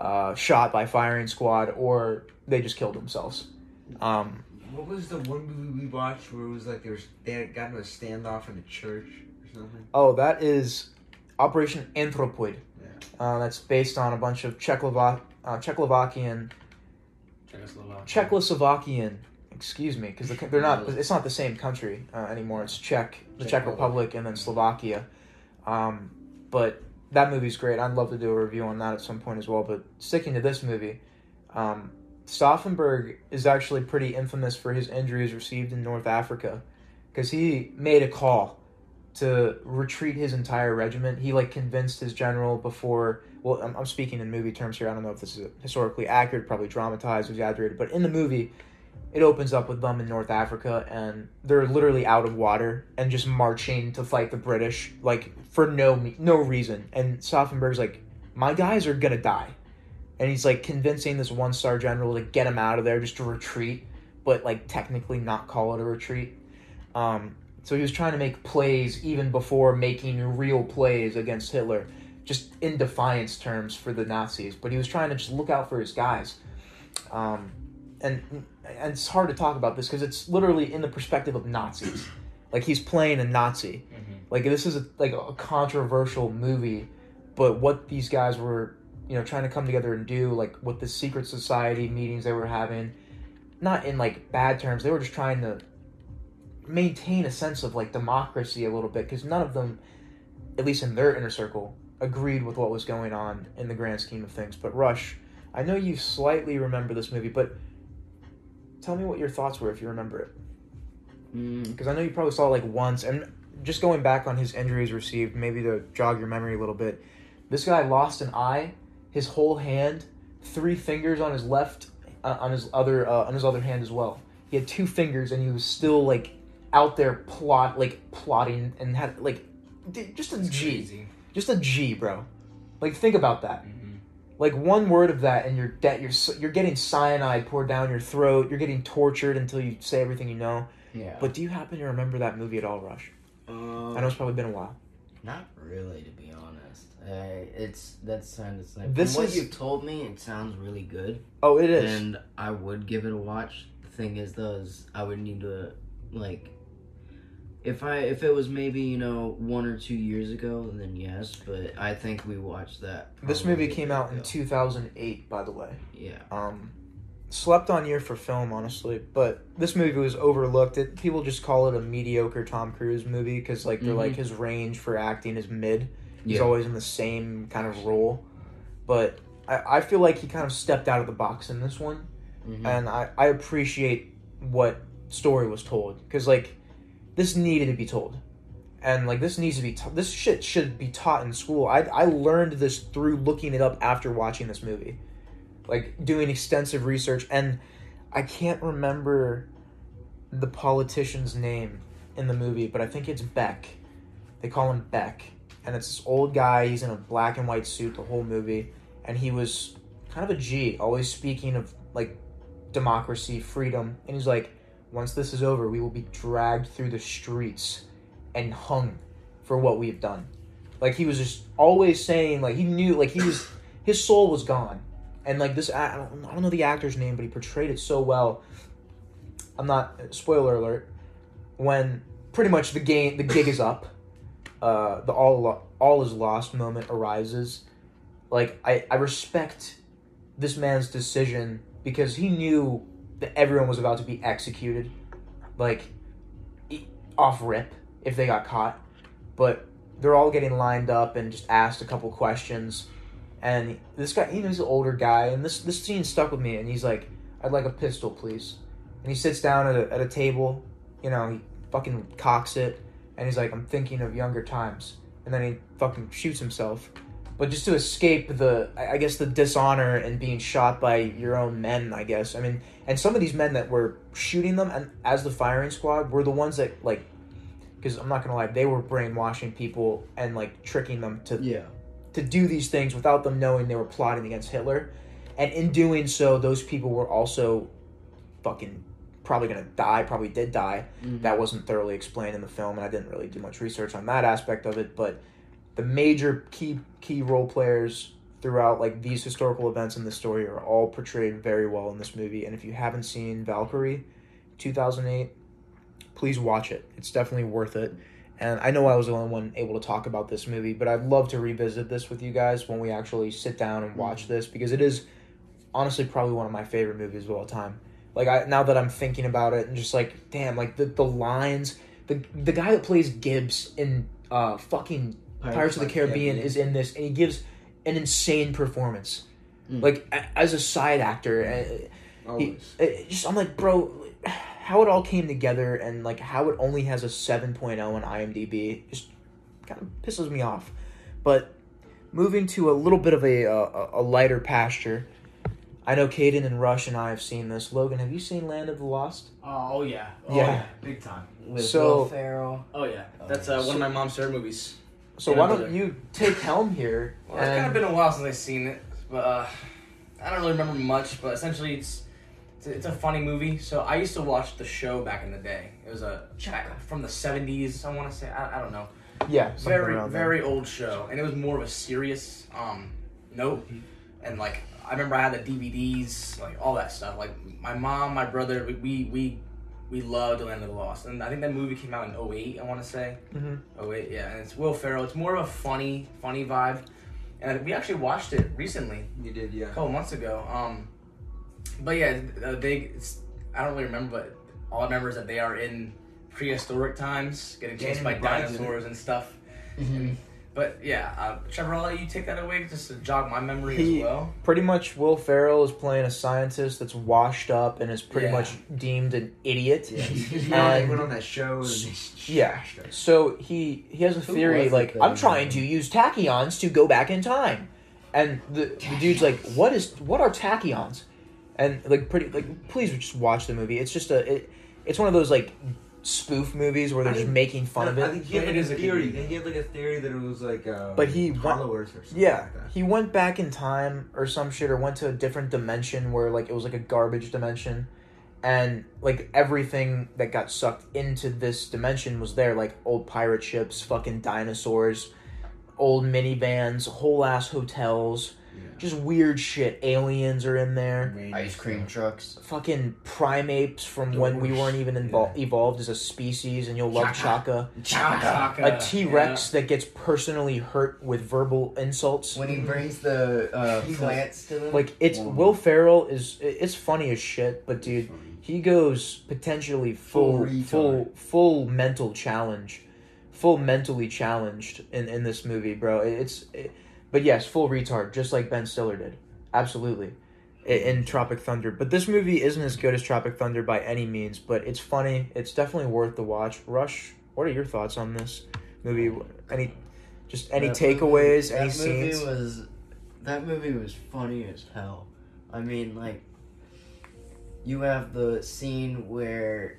uh, shot by firing squad, or they just killed themselves. Um, What was the one movie we watched where it was like they were they had gotten a standoff in a church or something? oh, that is Operation Anthropoid. Yeah. Uh, that's based on a bunch of Czechoslovak uh, Czechoslovakian Czechoslovakia. Czechoslovakian, excuse me, because they're not. It's not the same country uh, anymore. It's Czech, the Czech, Czech Republic, and then Slovakia. Um, but that movie's great. I'd love to do a review on that at some point as well. But sticking to this movie, um, Stauffenberg is actually pretty infamous for his injuries received in North Africa, because he made a call to retreat his entire regiment. He like convinced his general before. Well, I'm, I'm speaking in movie terms here. I don't know if this is historically accurate, probably dramatized, exaggerated, but in the movie, it opens up with them in North Africa and they're literally out of water and just marching to fight the British like for no no reason. And Stauffenberg's like, my guys are gonna die, and he's like convincing this one star general to get him out of there just to retreat, but like technically not call it a retreat. Um, so he was trying to make plays even before making real plays against Hitler, just in defiance terms for the Nazis. But he was trying to just look out for his guys. Um, and, and it's hard to talk about this because it's literally in the perspective of Nazis. Like he's playing a Nazi. Mm-hmm. Like this is a, like a controversial movie, but what these guys were, you know, trying to come together and do, like with the secret society meetings they were having, not in like bad terms. They were just trying to maintain a sense of like democracy a little bit because none of them, at least in their inner circle, agreed with what was going on in the grand scheme of things. But Rush, I know you slightly remember this movie, but tell me what your thoughts were if you remember it. Mm, Because I know you probably saw it like once, and just going back on his injuries received, maybe to jog your memory a little bit. This guy lost an eye, his whole hand, three fingers on his left, uh, on his other uh, on his other hand as well. He had two fingers, and he was still like out there plot like plotting and had like just a G, just a G, bro. Like think about that. Mhm. Like one word of that, and you're dead. You're you're getting cyanide poured down your throat. You're getting tortured until you say everything you know. Yeah. But do you happen to remember that movie at all, Rush? Um, I know it's probably been a while. Not really, to be honest. Uh, it's that sounds like This what is- you've told me. It sounds really good, Oh, it is. and I would give it a watch. The thing is, though, is I would need to like. If I if it was maybe you know one or two years ago, then yes. But I think we watched that. this movie came out in 2008, by the way. Yeah. Um, slept on year for film, honestly. But this movie was overlooked. It people just call it a mediocre Tom Cruise movie because like they're Mhm. like his range for acting is mid. He's Yeah. always in the same kind of role. But I, I feel like he kind of stepped out of the box in this one, Mhm. and I, I appreciate what story was told because like this needed to be told. And like this needs to be ta- this shit should be taught in school. I I learned this through looking it up after watching this movie, like doing extensive research. And I can't remember the politician's name in the movie, but I think it's Beck. They call him Beck, and it's this old guy. He's in a black and white suit the whole movie, and he was kind of a G, always speaking of like democracy, freedom, and he's like, once this is over, we will be dragged through the streets and hung for what we've done. Like he was just always saying, like he knew, like he was, his soul was gone, and like this, I don't, I don't know the actor's name, but he portrayed it so well. I'm not spoiler alert. When pretty much the game, the gig is up, uh, the all all is lost moment arises. Like I, I respect this man's decision because he knew that everyone was about to be executed, like off rip if they got caught. But they're all getting lined up and just asked a couple questions. And this guy, you know, he's an older guy, and this this scene stuck with me. And he's like, "I'd like a pistol, please." And he sits down at a, at a table, you know, he fucking cocks it, and he's like, "I'm thinking of younger times." And then he fucking shoots himself but just to escape the I guess the dishonor and being shot by your own men, I guess. I mean, and some of these men that were shooting them and as the firing squad were the ones that like because I'm not gonna lie, they were brainwashing people and like tricking them to Yeah. to do these things without them knowing they were plotting against Hitler. And in doing so, those people were also fucking probably gonna die, probably did die. Mhm. That wasn't thoroughly explained in the film, and I didn't really do much research on that aspect of it. But the major key key role players throughout like these historical events in the story are all portrayed very well in this movie. And if you haven't seen Valkyrie, 2008, please watch it. It's definitely worth it. And I know I was the only one able to talk about this movie, but I'd love to revisit this with you guys when we actually sit down and watch this because it is honestly probably one of my favorite movies of all time. Like I now that I'm thinking about it and just like damn, like the the lines, the the guy that plays Gibbs in uh fucking Pirates, of the Caribbean is in this and he gives an insane performance. Mm. Like a- as a side actor, uh, Always. it just I'm like, bro, how it all came together and like how it only has a 7.0 on IMDb just kind of pisses me off. But moving to a little bit of a a, a lighter pasture, I know Kayden and Rush and I have seen this. Logan, have you seen Land of the Lost? Oh, oh yeah. Oh Yeah. yeah. Big time. With So- Will Ferrell. Oh yeah. That's uh, Oh, one so- of my mom's favorite movies. So why don't you take helm here? Well, it's kind of been a while since I've seen it, but uh, I don't really remember much. But essentially, it's, it's it's a funny movie. So I used to watch the show back in the day. It was a back from the '70s. I want to say I, I don't know. yeah, Very there. very old show, and it was more of a serious um note. And like I remember, I had the DVDs, like all that stuff. Like my mom, my brother, we we we, we loved Land of the Lost, and I think that movie came out in 08, I want to say. Mhm. Oh wait, yeah, and it's Will Ferrell. It's more of a funny, funny vibe, and we actually watched it recently, You did, yeah. a couple months ago. Um, but yeah, uh, they. It's, I don't really remember, but all I remember is that they are in prehistoric times, getting chased Danny by McBride's dinosaurs and stuff. Mm-hmm. But yeah, uh, Trevor, I'll let you take that away just to jog my memory He- as well. Pretty much, Will Ferrell is playing a scientist that's washed up and is pretty Yeah. much deemed an idiot. Yeah, he And- went on that show and Yeah. So he he has a Who theory like that- I'm trying to use tachyons to go back in time, and the, the dude's like, what is what are tachyons? And like pretty like please just watch the movie. It's just a it, it's one of those like spoof movies where they're I just think- making fun of it. I it. think he had like a is a theory. He had like a theory that it was like. Uh, But he went- or something Yeah, like that. he went back in time or some shit, or went to a different dimension where like it was like a garbage dimension, and like everything that got sucked into this dimension was there, like old pirate ships, fucking dinosaurs, old minivans, whole ass hotels, Yeah. Just weird shit. Aliens are in there. Rain Ice cream trucks. Fucking primates from when we weren't even invol- Yeah. evolved as a species, and you'll love Chaka. Chaka. A T Rex that gets personally hurt with verbal insults. When he brings the uh, plants to them. Like it's Oh. Will Ferrell is it's funny as shit, but dude, he goes potentially full Full full full, mental challenge, full mentally challenged in in this movie, bro. It's it, but yes, full retard, just like Ben Stiller did, absolutely, i- in Tropic Thunder. But this movie isn't as good as Tropic Thunder by any means, but it's funny. It's definitely worth the watch. Rush, what are your thoughts on this movie? Any just any That takeaways? movie- any that movie scenes? was that movie was funny as hell. I mean, like you have the scene where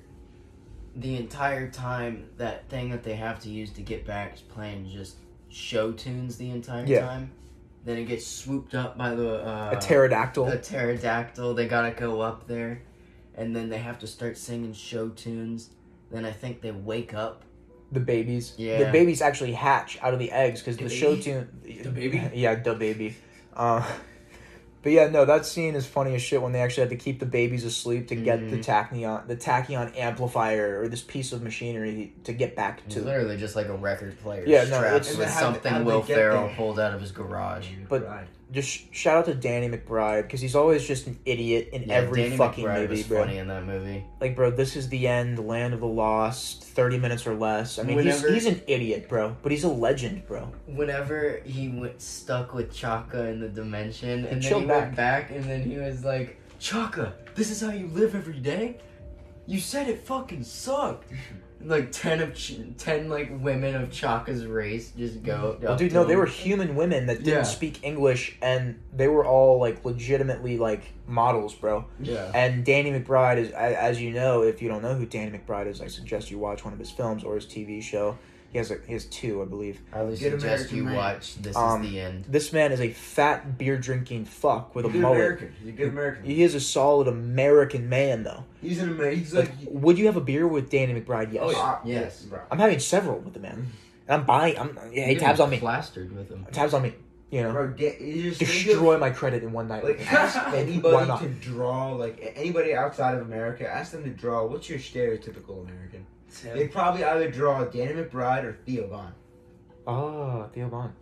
the entire time that thing that they have to use to get back is playing just show tunes the entire Yeah. time. Then it gets swooped up by the uh, a pterodactyl. a pterodactyl. They gotta go up there, and then they have to start singing show tunes. Then I think they wake up. The babies. Yeah. The babies actually hatch out of the eggs because The the show tune. The baby? Yeah, the baby. Uh, but yeah, no, that scene is funny as shit when they actually had to keep the babies asleep to get the Mhm. tachyon, the tachyon amplifier or this piece of machinery to get back It's to. literally just like a record player Yeah, no, strapped it's- with something Will get Ferrell pulled out of his garage. But- Right. Just shout out to Danny McBride because he's always just an idiot in Yeah, every Danny fucking McBride movie, was bro. funny in that movie. Like, bro, this is the end, Land of the Lost, thirty minutes or less. I mean, Whenever- he's he's an idiot, bro, but he's a legend, bro. Whenever he went stuck with Chaka in the dimension, and then he went back, and then he was like, "Chaka, this is how you live every day. You said it fucking sucked." like ten of Ch- ten like women of Chaka's race just go. Well, dude, no, they were human women that didn't Yeah. speak English, and they were all like legitimately like models, bro. Yeah. And Danny McBride is, a- as you know, if you don't know who Danny McBride is, I suggest you watch one of his films or his TV show. He has a, he has two, I believe. I would Good suggest American you man. watch This Um, Is the End. This man is a fat beer drinking fuck with a He's a good mullet. American. He's a good American. He is a solid American man, though. He's an American. He's Like, like. would you have a beer with Danny McBride? Yes. Oh, yeah. Ah, Yes. bro. I'm having several with the man. And I'm buying. I'm yeah. Hey, You're tabs on me. Plastered with him. Tabs on me. You know, Bro, get, you just think of- destroy my credit in one night. Like ask Why anybody not? to draw, like a- anybody outside of America, ask them to draw. What's your stereotypical American? They probably either draw Danny McBride or Theo Von. Oh, Theo Von.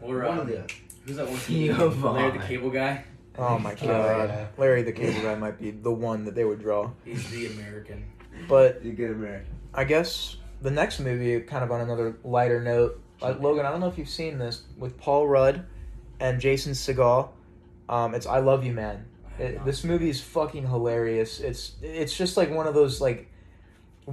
Or One um, of the other. who's that one? Theo Von. Larry the Cable Guy. Oh my Oh, god. yeah. Larry the Cable Guy might be the one that they would draw. He's the American. But He's a good American. I guess the next movie, kind of on another lighter note, uh, Logan, I don't know if you've seen this with Paul Rudd and Jason Segel. Um, it's I Love You Man. It, this movie is fucking hilarious. It's it's just like one of those like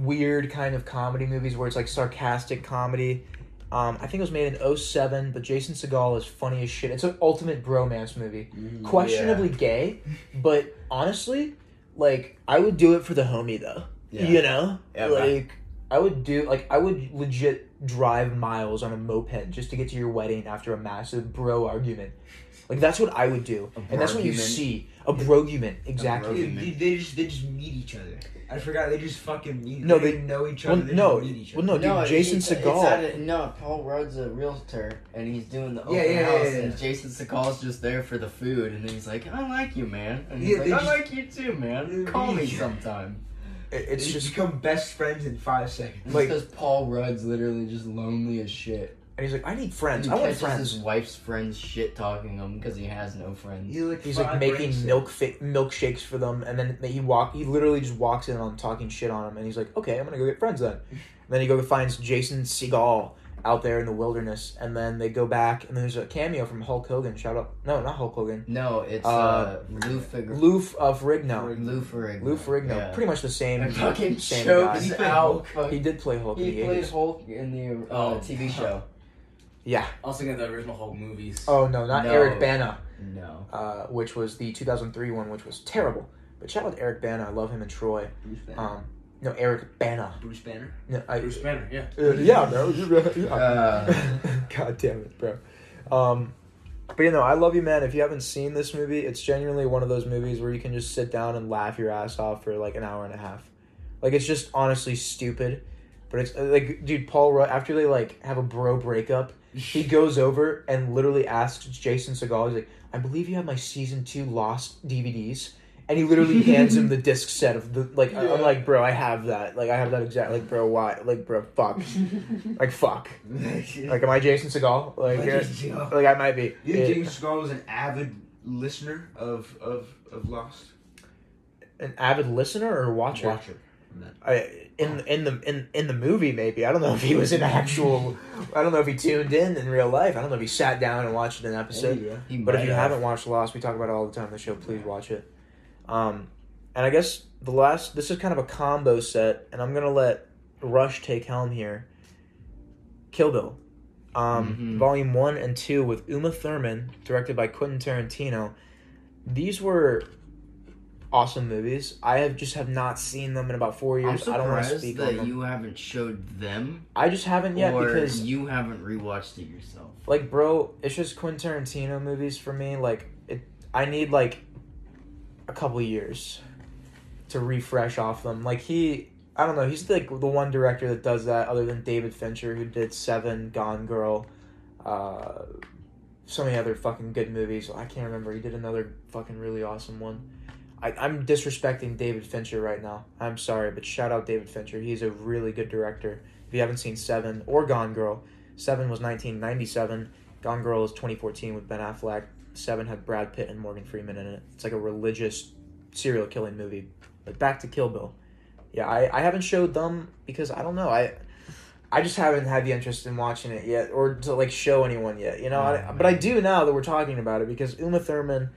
weird kind of comedy movies where it's like sarcastic comedy. Um, I think it was made in 07, but Jason Segel is funny as shit. It's an ultimate bromance movie. Questionably gay, but honestly, like I would do it for the homie though. Yeah. You know? Yeah, like right. I would do like I would legit drive miles on a moped just to get to your wedding after a massive bro argument. Like that's what I would do. And that's what you see. A brogument, exactly. They, they, they just they just meet each other. I forgot they just fucking meet. No, they, they- know each well, other. they no, just meet each well, no, dude, Jason it's- it's a- no, Paul Rudd's a realtor, and he's doing the open Yeah, yeah, house, yeah, yeah. and Jason Segel's just there for the food, and then he's like, "I like you, man," and he's Yeah, like, they "I just- like you too, man. Call me meet each other. sometime." It- They it's just just become best friends in five seconds. Like- because Paul Rudd's literally just lonely as shit. And he's like, I need friends. he I want catches friends. his wife's friends shit talking him because he has no friends. He's like He's like making milk fi- milkshakes for them, and then he walk. He literally just walks in on talking shit on him, and he's like, "Okay, I'm gonna go get friends then." And then he go finds Jason Segel out there in the wilderness, and then they go back, and there's a cameo from Hulk Hogan. Shout out, no, not Hulk Hogan. No, it's Uh, uh, Lou Fig- Lou of Rigno. Lou Ferrigno. Lou Ferrigno, Yeah. pretty much the same, And fucking same chokes guy. He out. He did play Hulk in He the played 80s. Hulk in the uh, Oh. TV show. Yeah. I was thinking of the original Hulk movies. Oh no, not No. Eric Bana, No. uh, which was the 2003 one, which was terrible. But shout out to Eric Bana. I love him and Troy. Who's that? Um, No, Eric Bana. Bruce Banner. No, I, Bruce Banner, yeah. Uh, yeah, bro. Yeah. Uh. God damn it, bro. Um, but you know, I love you, man. If you haven't seen this movie, it's genuinely one of those movies where you can just sit down and laugh your ass off for like an hour and a half. Like it's just honestly stupid, but it's uh, like, dude, Paul Rudd after they like have a bro breakup, he goes over and literally asks Jason Segel, he's like, "I believe you have my season two Lost DVDs." And he literally hands him the disc set of the like. I- I'm like, bro, I have that. Like, I have that exact. Like, bro, why? Like, bro, fuck. like, fuck. Like, am I Jason Segel? Like, uh, like I might be. You think Yeah. James Skull was an avid listener of of of Lost? an avid listener or watcher? Watcher. I, in in the in in the movie, maybe I don't know if he was an actual. I don't know if he tuned in in real life. I don't know if he sat down and watched an episode. yeah. He But if you have. haven't watched Lost, we talk about it all the time on the show. Please watch it. Um, and I guess the last this is kind of a combo set, and I'm gonna let Rush take helm here. Kill Bill, um, Mhm. Volume One and Two with Uma Thurman, directed by Quentin Tarantino. These were awesome movies. I have just have not seen them in about four I'm years. I don't want to speak on that them. you haven't showed them, I just haven't yet because you haven't rewatched it yourself. like bro it's just quentin tarantino movies for me like it i need like a couple years to refresh off them like he i don't know he's like the one director that does that other than david fincher who did seven gone girl uh so many other fucking good movies i can't remember he did another fucking really awesome one I, i'm disrespecting david fincher right now i'm sorry but shout out david fincher he's a really good director if you haven't seen seven or gone girl Seven was 1997. Gone Girl is 2014 with Ben Affleck. Seven had Brad Pitt and Morgan Freeman in it. It's like a religious serial killing movie. But back to Kill Bill. Yeah, I, I haven't showed them because I don't know. I I just haven't had the interest in watching it yet or to like show anyone yet, you know. I, but I do now that we're talking about it because Uma Thurman,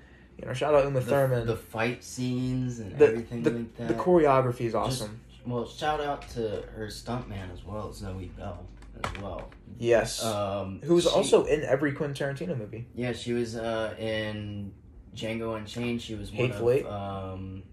you know, shout out Uma The, Thurman. the fight scenes and The- everything the, like that. the choreography is awesome. well, shout out to her stuntman as well, Zoe Bell, as well. yes. Um, Who's she- also in every Quentin Tarantino movie. Yeah, she was uh, in Django Unchained. She was one Hateful of um,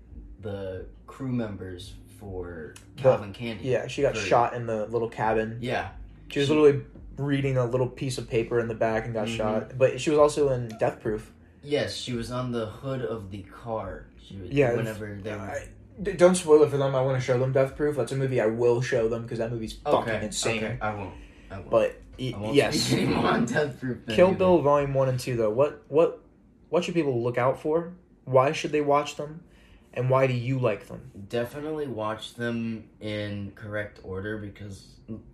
the crew members for The- Calvin Candie. Yeah, she got shot in the little cabin. Yeah. She was She- literally reading a little piece of paper in the back and got Mhm. shot. But she was also in Death Proof. Yes, she was on the hood of the car. She was, Yeah, Whenever they were. I, don't spoil it for them. I want to show them Death Proof. That's a movie I will show them because that movie's fucking okay. insane. Okay. I won't. I won't. But I won't yes, on Death Proof Kill either. Bill Volume One and Two though. What what what should people look out for? Why should they watch them? And why do you like them? Definitely watch them in correct order because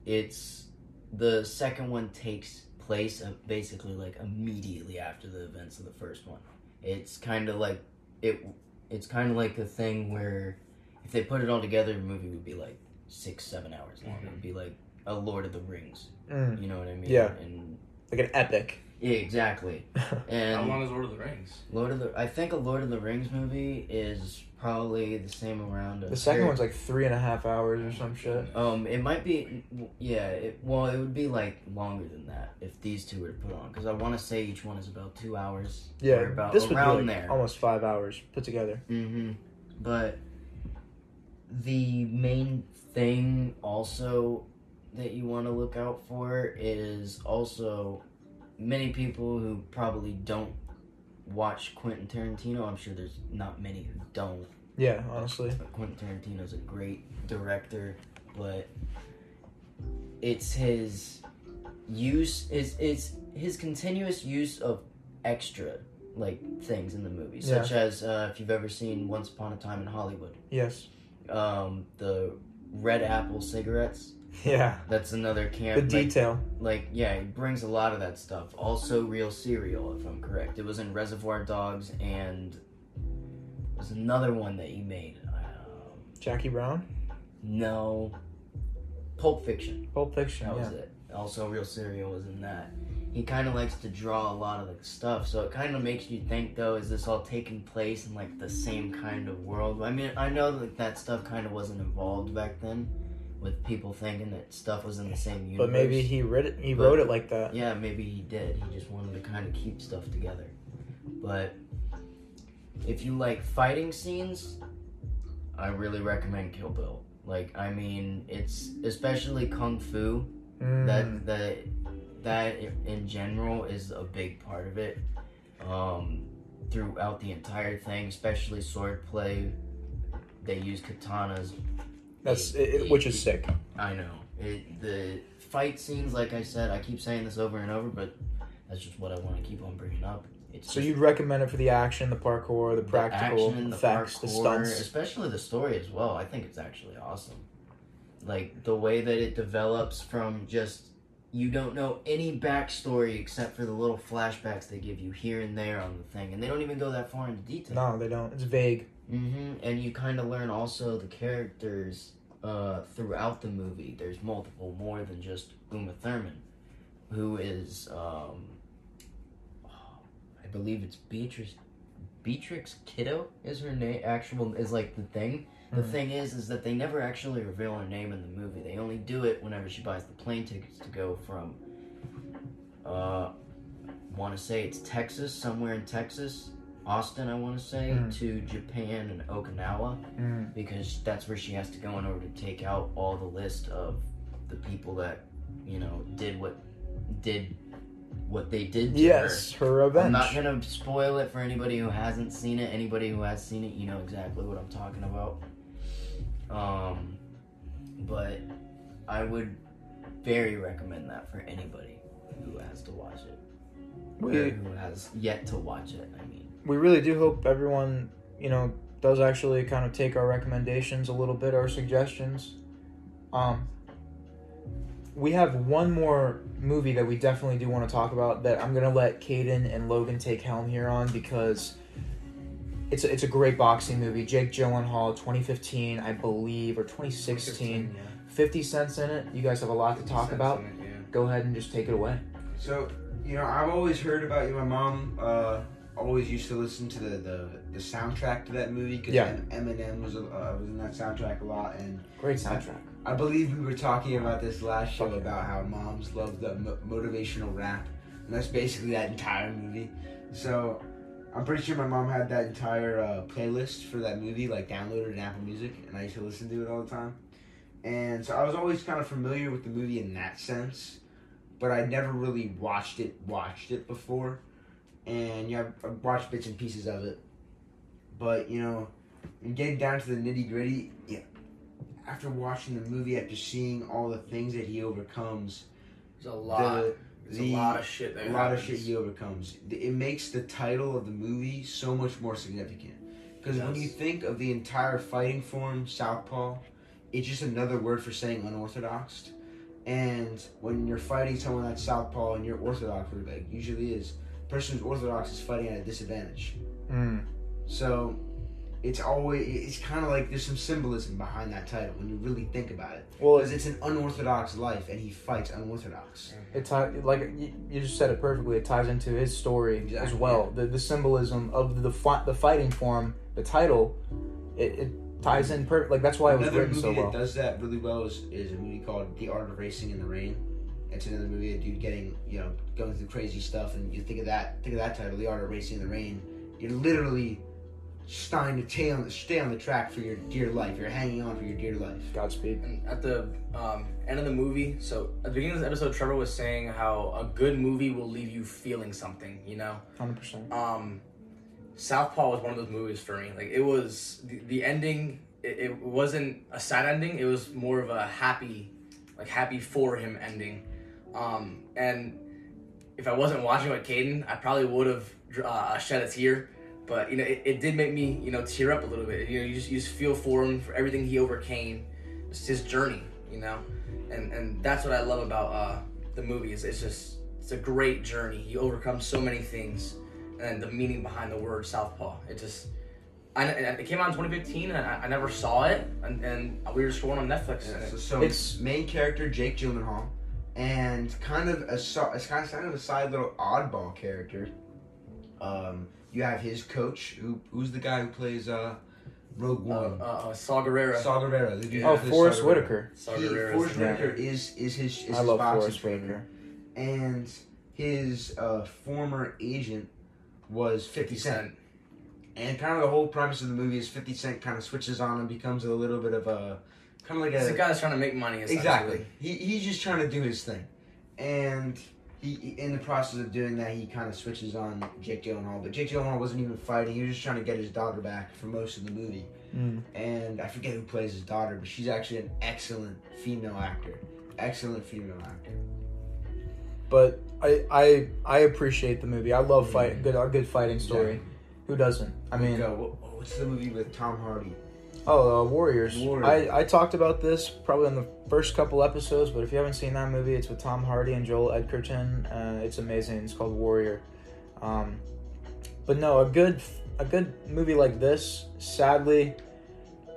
it's the second one takes place uh, basically like immediately after the events of the first one. It's kind of like it. It's kind of like a thing where if they put it all together, the movie would be like six, seven hours long. It would be like a Lord of the Rings. Mm, You know what I mean? Yeah. And like an epic. yeah, exactly. How long is Lord of the Rings? Lord of the, I think a Lord of the Rings movie is probably the same around. the second one's like three and a half hours or some shit. Um, it might be, yeah. It, well, it would be like longer than that if these two were to put on, because I want to say each one is about two hours. Yeah, or about this would be around like there. almost five hours put together. Mm-hmm. But the main thing also that you want to look out for is also many people who probably don't watch Quentin Tarantino. I'm sure there's not many who don't. Yeah, honestly. Quentin Tarantino's a great director, but it's his use is it's his continuous use of extra like things in the movie, Yeah. such as uh, if you've ever seen Once Upon a Time in Hollywood, Yes. um, the Red Apple cigarettes. Yeah. That's another The camp. like, detail. like yeah, he brings a lot of that stuff. Also, real cereal, if I'm correct. It was in Reservoir Dogs and there's another one that he made. Um, Jackie Brown. no, Pulp Fiction. Pulp Fiction. That yeah. was it. Also, real cereal was in that. He kind of likes to draw a lot of the stuff, so it kind of makes you think, though, is this all taking place in like the same kind of world? I mean, I know that that stuff kind of wasn't involved back then, with people thinking that stuff was in the same universe. But maybe he read it. He But- wrote it like that. Yeah, maybe he did. He just wanted to kind of keep stuff together. But if you like fighting scenes, I really recommend Kill Bill. Like I mean, it's especially kung fu Mm. that that that in general is a big part of it. Um, throughout the entire thing, especially swordplay, they use katanas. That's it, it- which is sick. I know it. The fight scenes, like I said, I keep saying this over and over, but that's just what I want to keep on bringing up. It's So just you'd recommend it for the action, the parkour, the the practical action, the effects, the stunts. especially the story as well. I think it's actually awesome. Like the way that it develops from just you don't know any backstory except for the little flashbacks they give you here and there on the thing, and they don't even go that far into detail. No, they don't. It's vague. Mm-hmm. And you kind of learn also the characters uh, throughout the movie. There's multiple more than just Uma Thurman, who is, um, I believe it's Beatrice. Beatrix Kiddo is her name. Actual is like the thing. The Mhm. thing is, is that they never actually reveal her name in the movie. They only do it whenever she buys the plane tickets to go from. Uh, want to say it's Texas, somewhere in Texas, Austin. I want to say Mm. to Japan and Okinawa Mm. because that's where she has to go in order to take out all the list of the people that you know did what did what they did to Yes, her her. revenge. I'm not gonna spoil it for anybody who hasn't seen it. Anybody who has seen it, you know exactly what I'm talking about. Um, but I would very recommend that for anybody who has to watch it. We who has yet to watch it. I mean, we really do hope everyone, you know, does actually kind of take our recommendations a little bit, our suggestions. Um, we have one more movie that we definitely do want to talk about that I'm gonna let Kayden and Logan take helm here on because it's a, it's a great boxing movie. Jake Gyllenhaal, 2015, I believe, or 2016. 50 cents in it. You guys have a lot to talk about. Go ahead and just take it away. So, you know, I've always heard about you. My mom uh, always used to listen to the, the, the soundtrack to that movie because Yeah. Eminem was, uh, was in that soundtrack a lot. And Great soundtrack. I believe we were talking about this last show yeah. about how moms love the mo- motivational rap. And that's basically that entire movie. So, I'm pretty sure my mom had that entire uh, playlist for that movie, like downloaded in Apple Music, and I used to listen to it all the time. And so I was always kind of familiar with the movie in that sense, but I never really watched it, watched it before. And yeah, I've- watched bits and pieces of it. But, you know, getting down to the nitty gritty, yeah, after watching the movie, after seeing all the things that he overcomes, There's a lot. the, There's the- a lot of shit that a lot of shit he overcomes. It makes the title of the movie so much more significant. Because when you think of the entire fighting form, Southpaw, it's just another word for saying unorthodox. And when you're fighting someone that's Southpaw and you're Orthodox, or like usually is, person who's Orthodox is fighting at a disadvantage. Mm. So it's always it's kind of like there's some symbolism behind that title when you really think about it. Well, Because it's an unorthodox life, and he fights unorthodox. It tie, like you, you just said it perfectly. It ties into his story as Exactly, well. The the symbolism of the fi- the fighting form, the title, it, it ties in per like that's why it was Another written movie so that well. does that really well is, is a movie called The Art of Racing in the Rain. It's another movie, a dude getting you know going through crazy stuff, and you think of that think of that title, The Art of Racing in the Rain. You're literally trying to stay on the, stay on the track for your dear life. You're hanging on for your dear life. Godspeed. And at the um, end of the movie, so at the beginning of this episode, Trevor was saying how a good movie will leave you feeling something, you know? Hundred percent. Southpaw was one of those movies for me. Like it was the, the ending. It, it wasn't a sad ending. It was more of a happy, like happy for him ending. Um, and if I wasn't watching with Kayden, I probably would have uh, shed a tear. But you know, it, it did make me you know tear up a little bit. You know, you just you just feel for him for everything he overcame, just his journey. You know, and and that's what I love about uh, the movie. Is it's just it's a great journey. He overcomes so many things and the meaning behind the word southpaw. It just, I, it came out in 2015, and I, I never saw it, and, and we were just scrolling on Netflix. and Yeah, it- so, so It's- main character Jake Gyllenhaal, and kind of a it's kind of, kind of a side little oddball character. Um, you have his coach, who who's the guy who plays uh, Rogue uh, One. uh, uh, Saw Gerrera. Saw Gerrera. the dude Yeah. Oh, who Forest Saw Whitaker. Saw He, Forest yeah. Whitaker is is his is I his love boxing Forest trainer, Whitaker. and his uh, former agent was Fifty Cent. And kind of the whole premise of the movie is Fifty Cent kind of switches on and becomes a little bit of a kind of like a a guy that's trying to make money. exactly. He he's just trying to do his thing, and he in the process of doing that, he kind of switches on Jake Gyllenhaal. But Jake Gyllenhaal wasn't even fighting; he was just trying to get his daughter back for most of the movie. Mm. And I forget who plays his daughter, but she's actually an excellent female actor. Excellent female actor. But I, I I appreciate the movie. I love fight good a good fighting story. Exactly. Who doesn't? I mean, What's the movie with Tom Hardy? oh, uh, Warriors. Warriors. I, I talked about this probably in the first couple episodes, but if you haven't seen that movie, it's with Tom Hardy and Joel Edgerton. Uh, it's amazing. It's called Warrior. Um, but no, a good a good movie like this, sadly,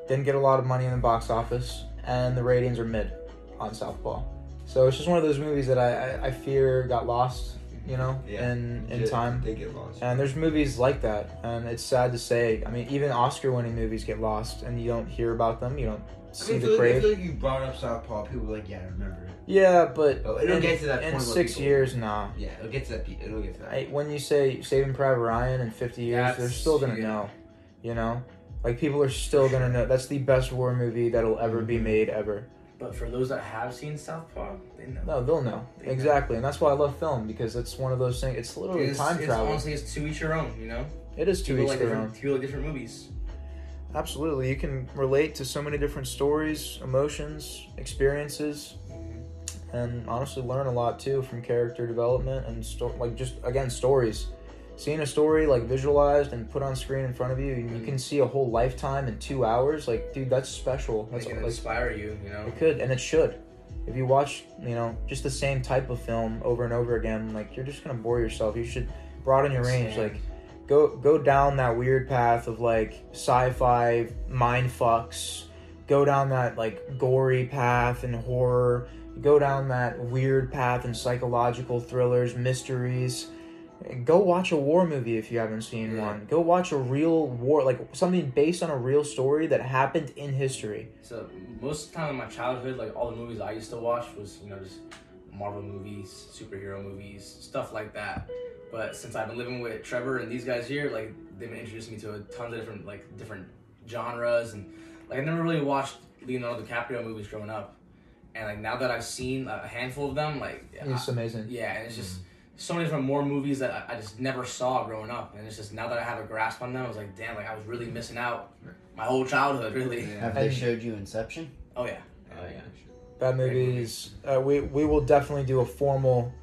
didn't get a lot of money in the box office, and the ratings are mid on Southpaw. So it's just one of those movies that I, I, I fear got lost, you know, Yeah. in in time. They get lost. And there's movies like that, and it's sad to say. I mean, even Oscar-winning movies get lost, and you don't hear about them. You don't I see mean, I the feel, like, I crave. feel like you brought up Southpaw. People were like, "Yeah, I remember it." Yeah, but Oh, it'll in, get to that in six people- years, nah. Yeah, it'll get to that. It'll get to that. I, when you say Saving Private Ryan in 50 years, they're still gonna yeah. know. You know, like people are still gonna know. That's the best war movie that'll ever be mm-hmm. made ever. But for those that have seen Southpaw, they know. No, they'll know They know. exactly, and that's why I love film because it's one of those things. It's literally It's, time it's travel. honestly, it's to each your own. You know, it is two people each like their own. people like different movies. Absolutely, you can relate to so many different stories, emotions, experiences, mm-hmm. and honestly learn a lot too from character development and sto- like just again stories. Seeing a story like visualized and put on screen in front of you, and you mm-hmm. can see a whole lifetime in two hours. Like, dude, that's special. That's They can like inspire you. You know. it could and it should. If you watch, you know, just the same type of film over and over again, like you're just gonna bore yourself. You should broaden your range. Like go go down that weird path of like sci-fi mind fucks. Go down that like gory path and horror. Go down that weird path and psychological thrillers, mysteries. Go watch a war movie if you haven't seen Yeah. one. Go watch a real war, like something based on a real story that happened in history. So most of the time in my childhood, like all the movies I used to watch was you know just Marvel movies, superhero movies, stuff like that. But since I've been living with Trevor and these guys here, like they've been introducing me to a ton of different like different genres and like I never really watched Leonardo DiCaprio movies growing up, and like now that I've seen a handful of them, like It's amazing. yeah, and it's just mm. So many different more movies that I, I just never saw growing up, and it's just now that I have a grasp on them, I was like, damn, like I was really missing out my whole childhood, really. Yeah. Have they And- showed you Inception? Oh yeah. Oh yeah. Bad Great movies. Uh, we we will definitely do a formal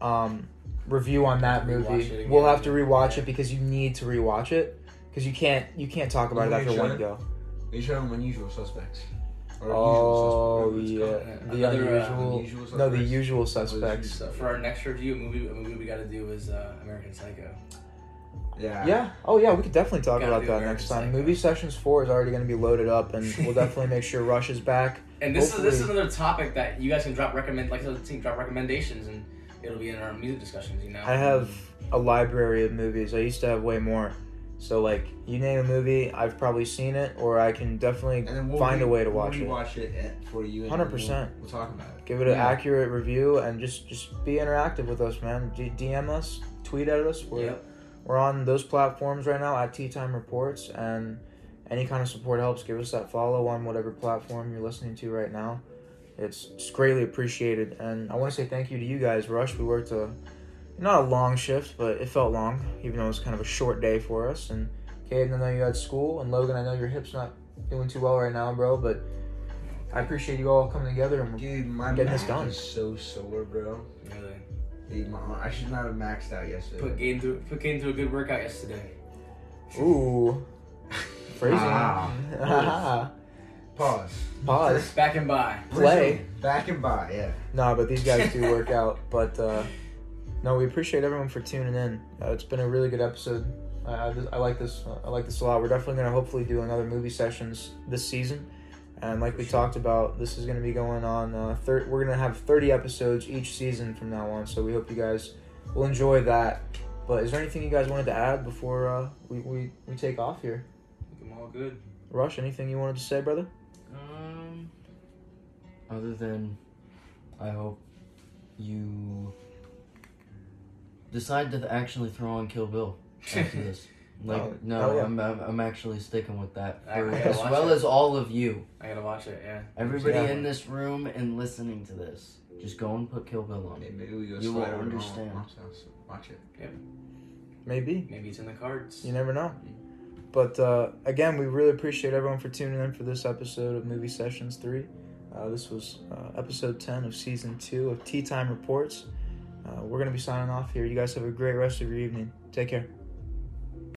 um, review on that movie. We'll have to rewatch Yeah. it because you need to rewatch it because you can't you can't talk about it after one go. They showed them Unusual Suspects. Or Oh Usual Suspects, yeah, whatever the Another, uh, unusual. Unusual no, the usual suspects. So for our next review, a movie, a movie we got to do is uh, American Psycho. Yeah. Yeah. Oh yeah, we could definitely talk about that American next time. Psycho. Movie sessions four is already going to be loaded up, and we'll definitely make sure Rush is back. And this is this is another topic that you guys can drop recommend like I said, can drop recommendations and it'll be in our music discussions. You know. I have a library of movies. I used to have way more. So like, you name a movie, I've probably seen it, or I can definitely we'll find re- a way to we'll watch it. rewatch it for you. 100%. We'll, we'll talk about it. Give it an Yeah. accurate review and just just be interactive with us, man. D- DM us, tweet at us. We're Yep. we're on those platforms right now at Tea Time Reports, and any kind of support helps. Give us that follow on whatever platform you're listening to right now. It's, it's greatly appreciated, and I want to say thank you to you guys, Rush. We worked a not a long shift, but it felt long, even though it was kind of a short day for us. And Kayden, I know you had school, and Logan, I know your hip's not doing too well right now, bro, but. I appreciate you all coming together and Dude, my Getting this back done. is so sore, bro. Really. Dude, my, I should not have maxed out yesterday. Put Gabe through put Gabe through a good workout yesterday. Ooh. Phrasing. Ah. Pause. Pause. Back and by. Play. Back and by, yeah. Nah, but these guys do work out. But uh, no, we appreciate everyone for tuning in. Uh, it's been a really good episode. I, I, I like this. I like this a lot. We're definitely gonna hopefully do another movie sessions this season. And like we talked about, this is gonna be going on. Uh, thir- we're gonna have thirty episodes each season from now on. So we hope you guys will enjoy that. But is there anything you guys wanted to add before uh, we, we, we take off here? I'm all good. Rush, anything you wanted to say, brother? Um, other than, I hope you decide to actually throw on Kill Bill after this. Like Oh, no, hell yeah. I'm, I'm I'm actually sticking with that for, gotta as well it. as all of you, I gotta watch it. Yeah. everybody Yeah. in this room and listening to this. Just go and put Kill Bill on. Maybe, maybe we go You will slide over to understand. Mom's house. Watch it. Yeah. Maybe. Maybe it's in the cards. You never know. But uh, again, we really appreciate everyone for tuning in for this episode of Movie Sessions 3. Uh, this was uh, episode 10 of season 2 of Tea Time Reports. Uh, we're going to be signing off here. You guys have a great rest of your evening. Take care.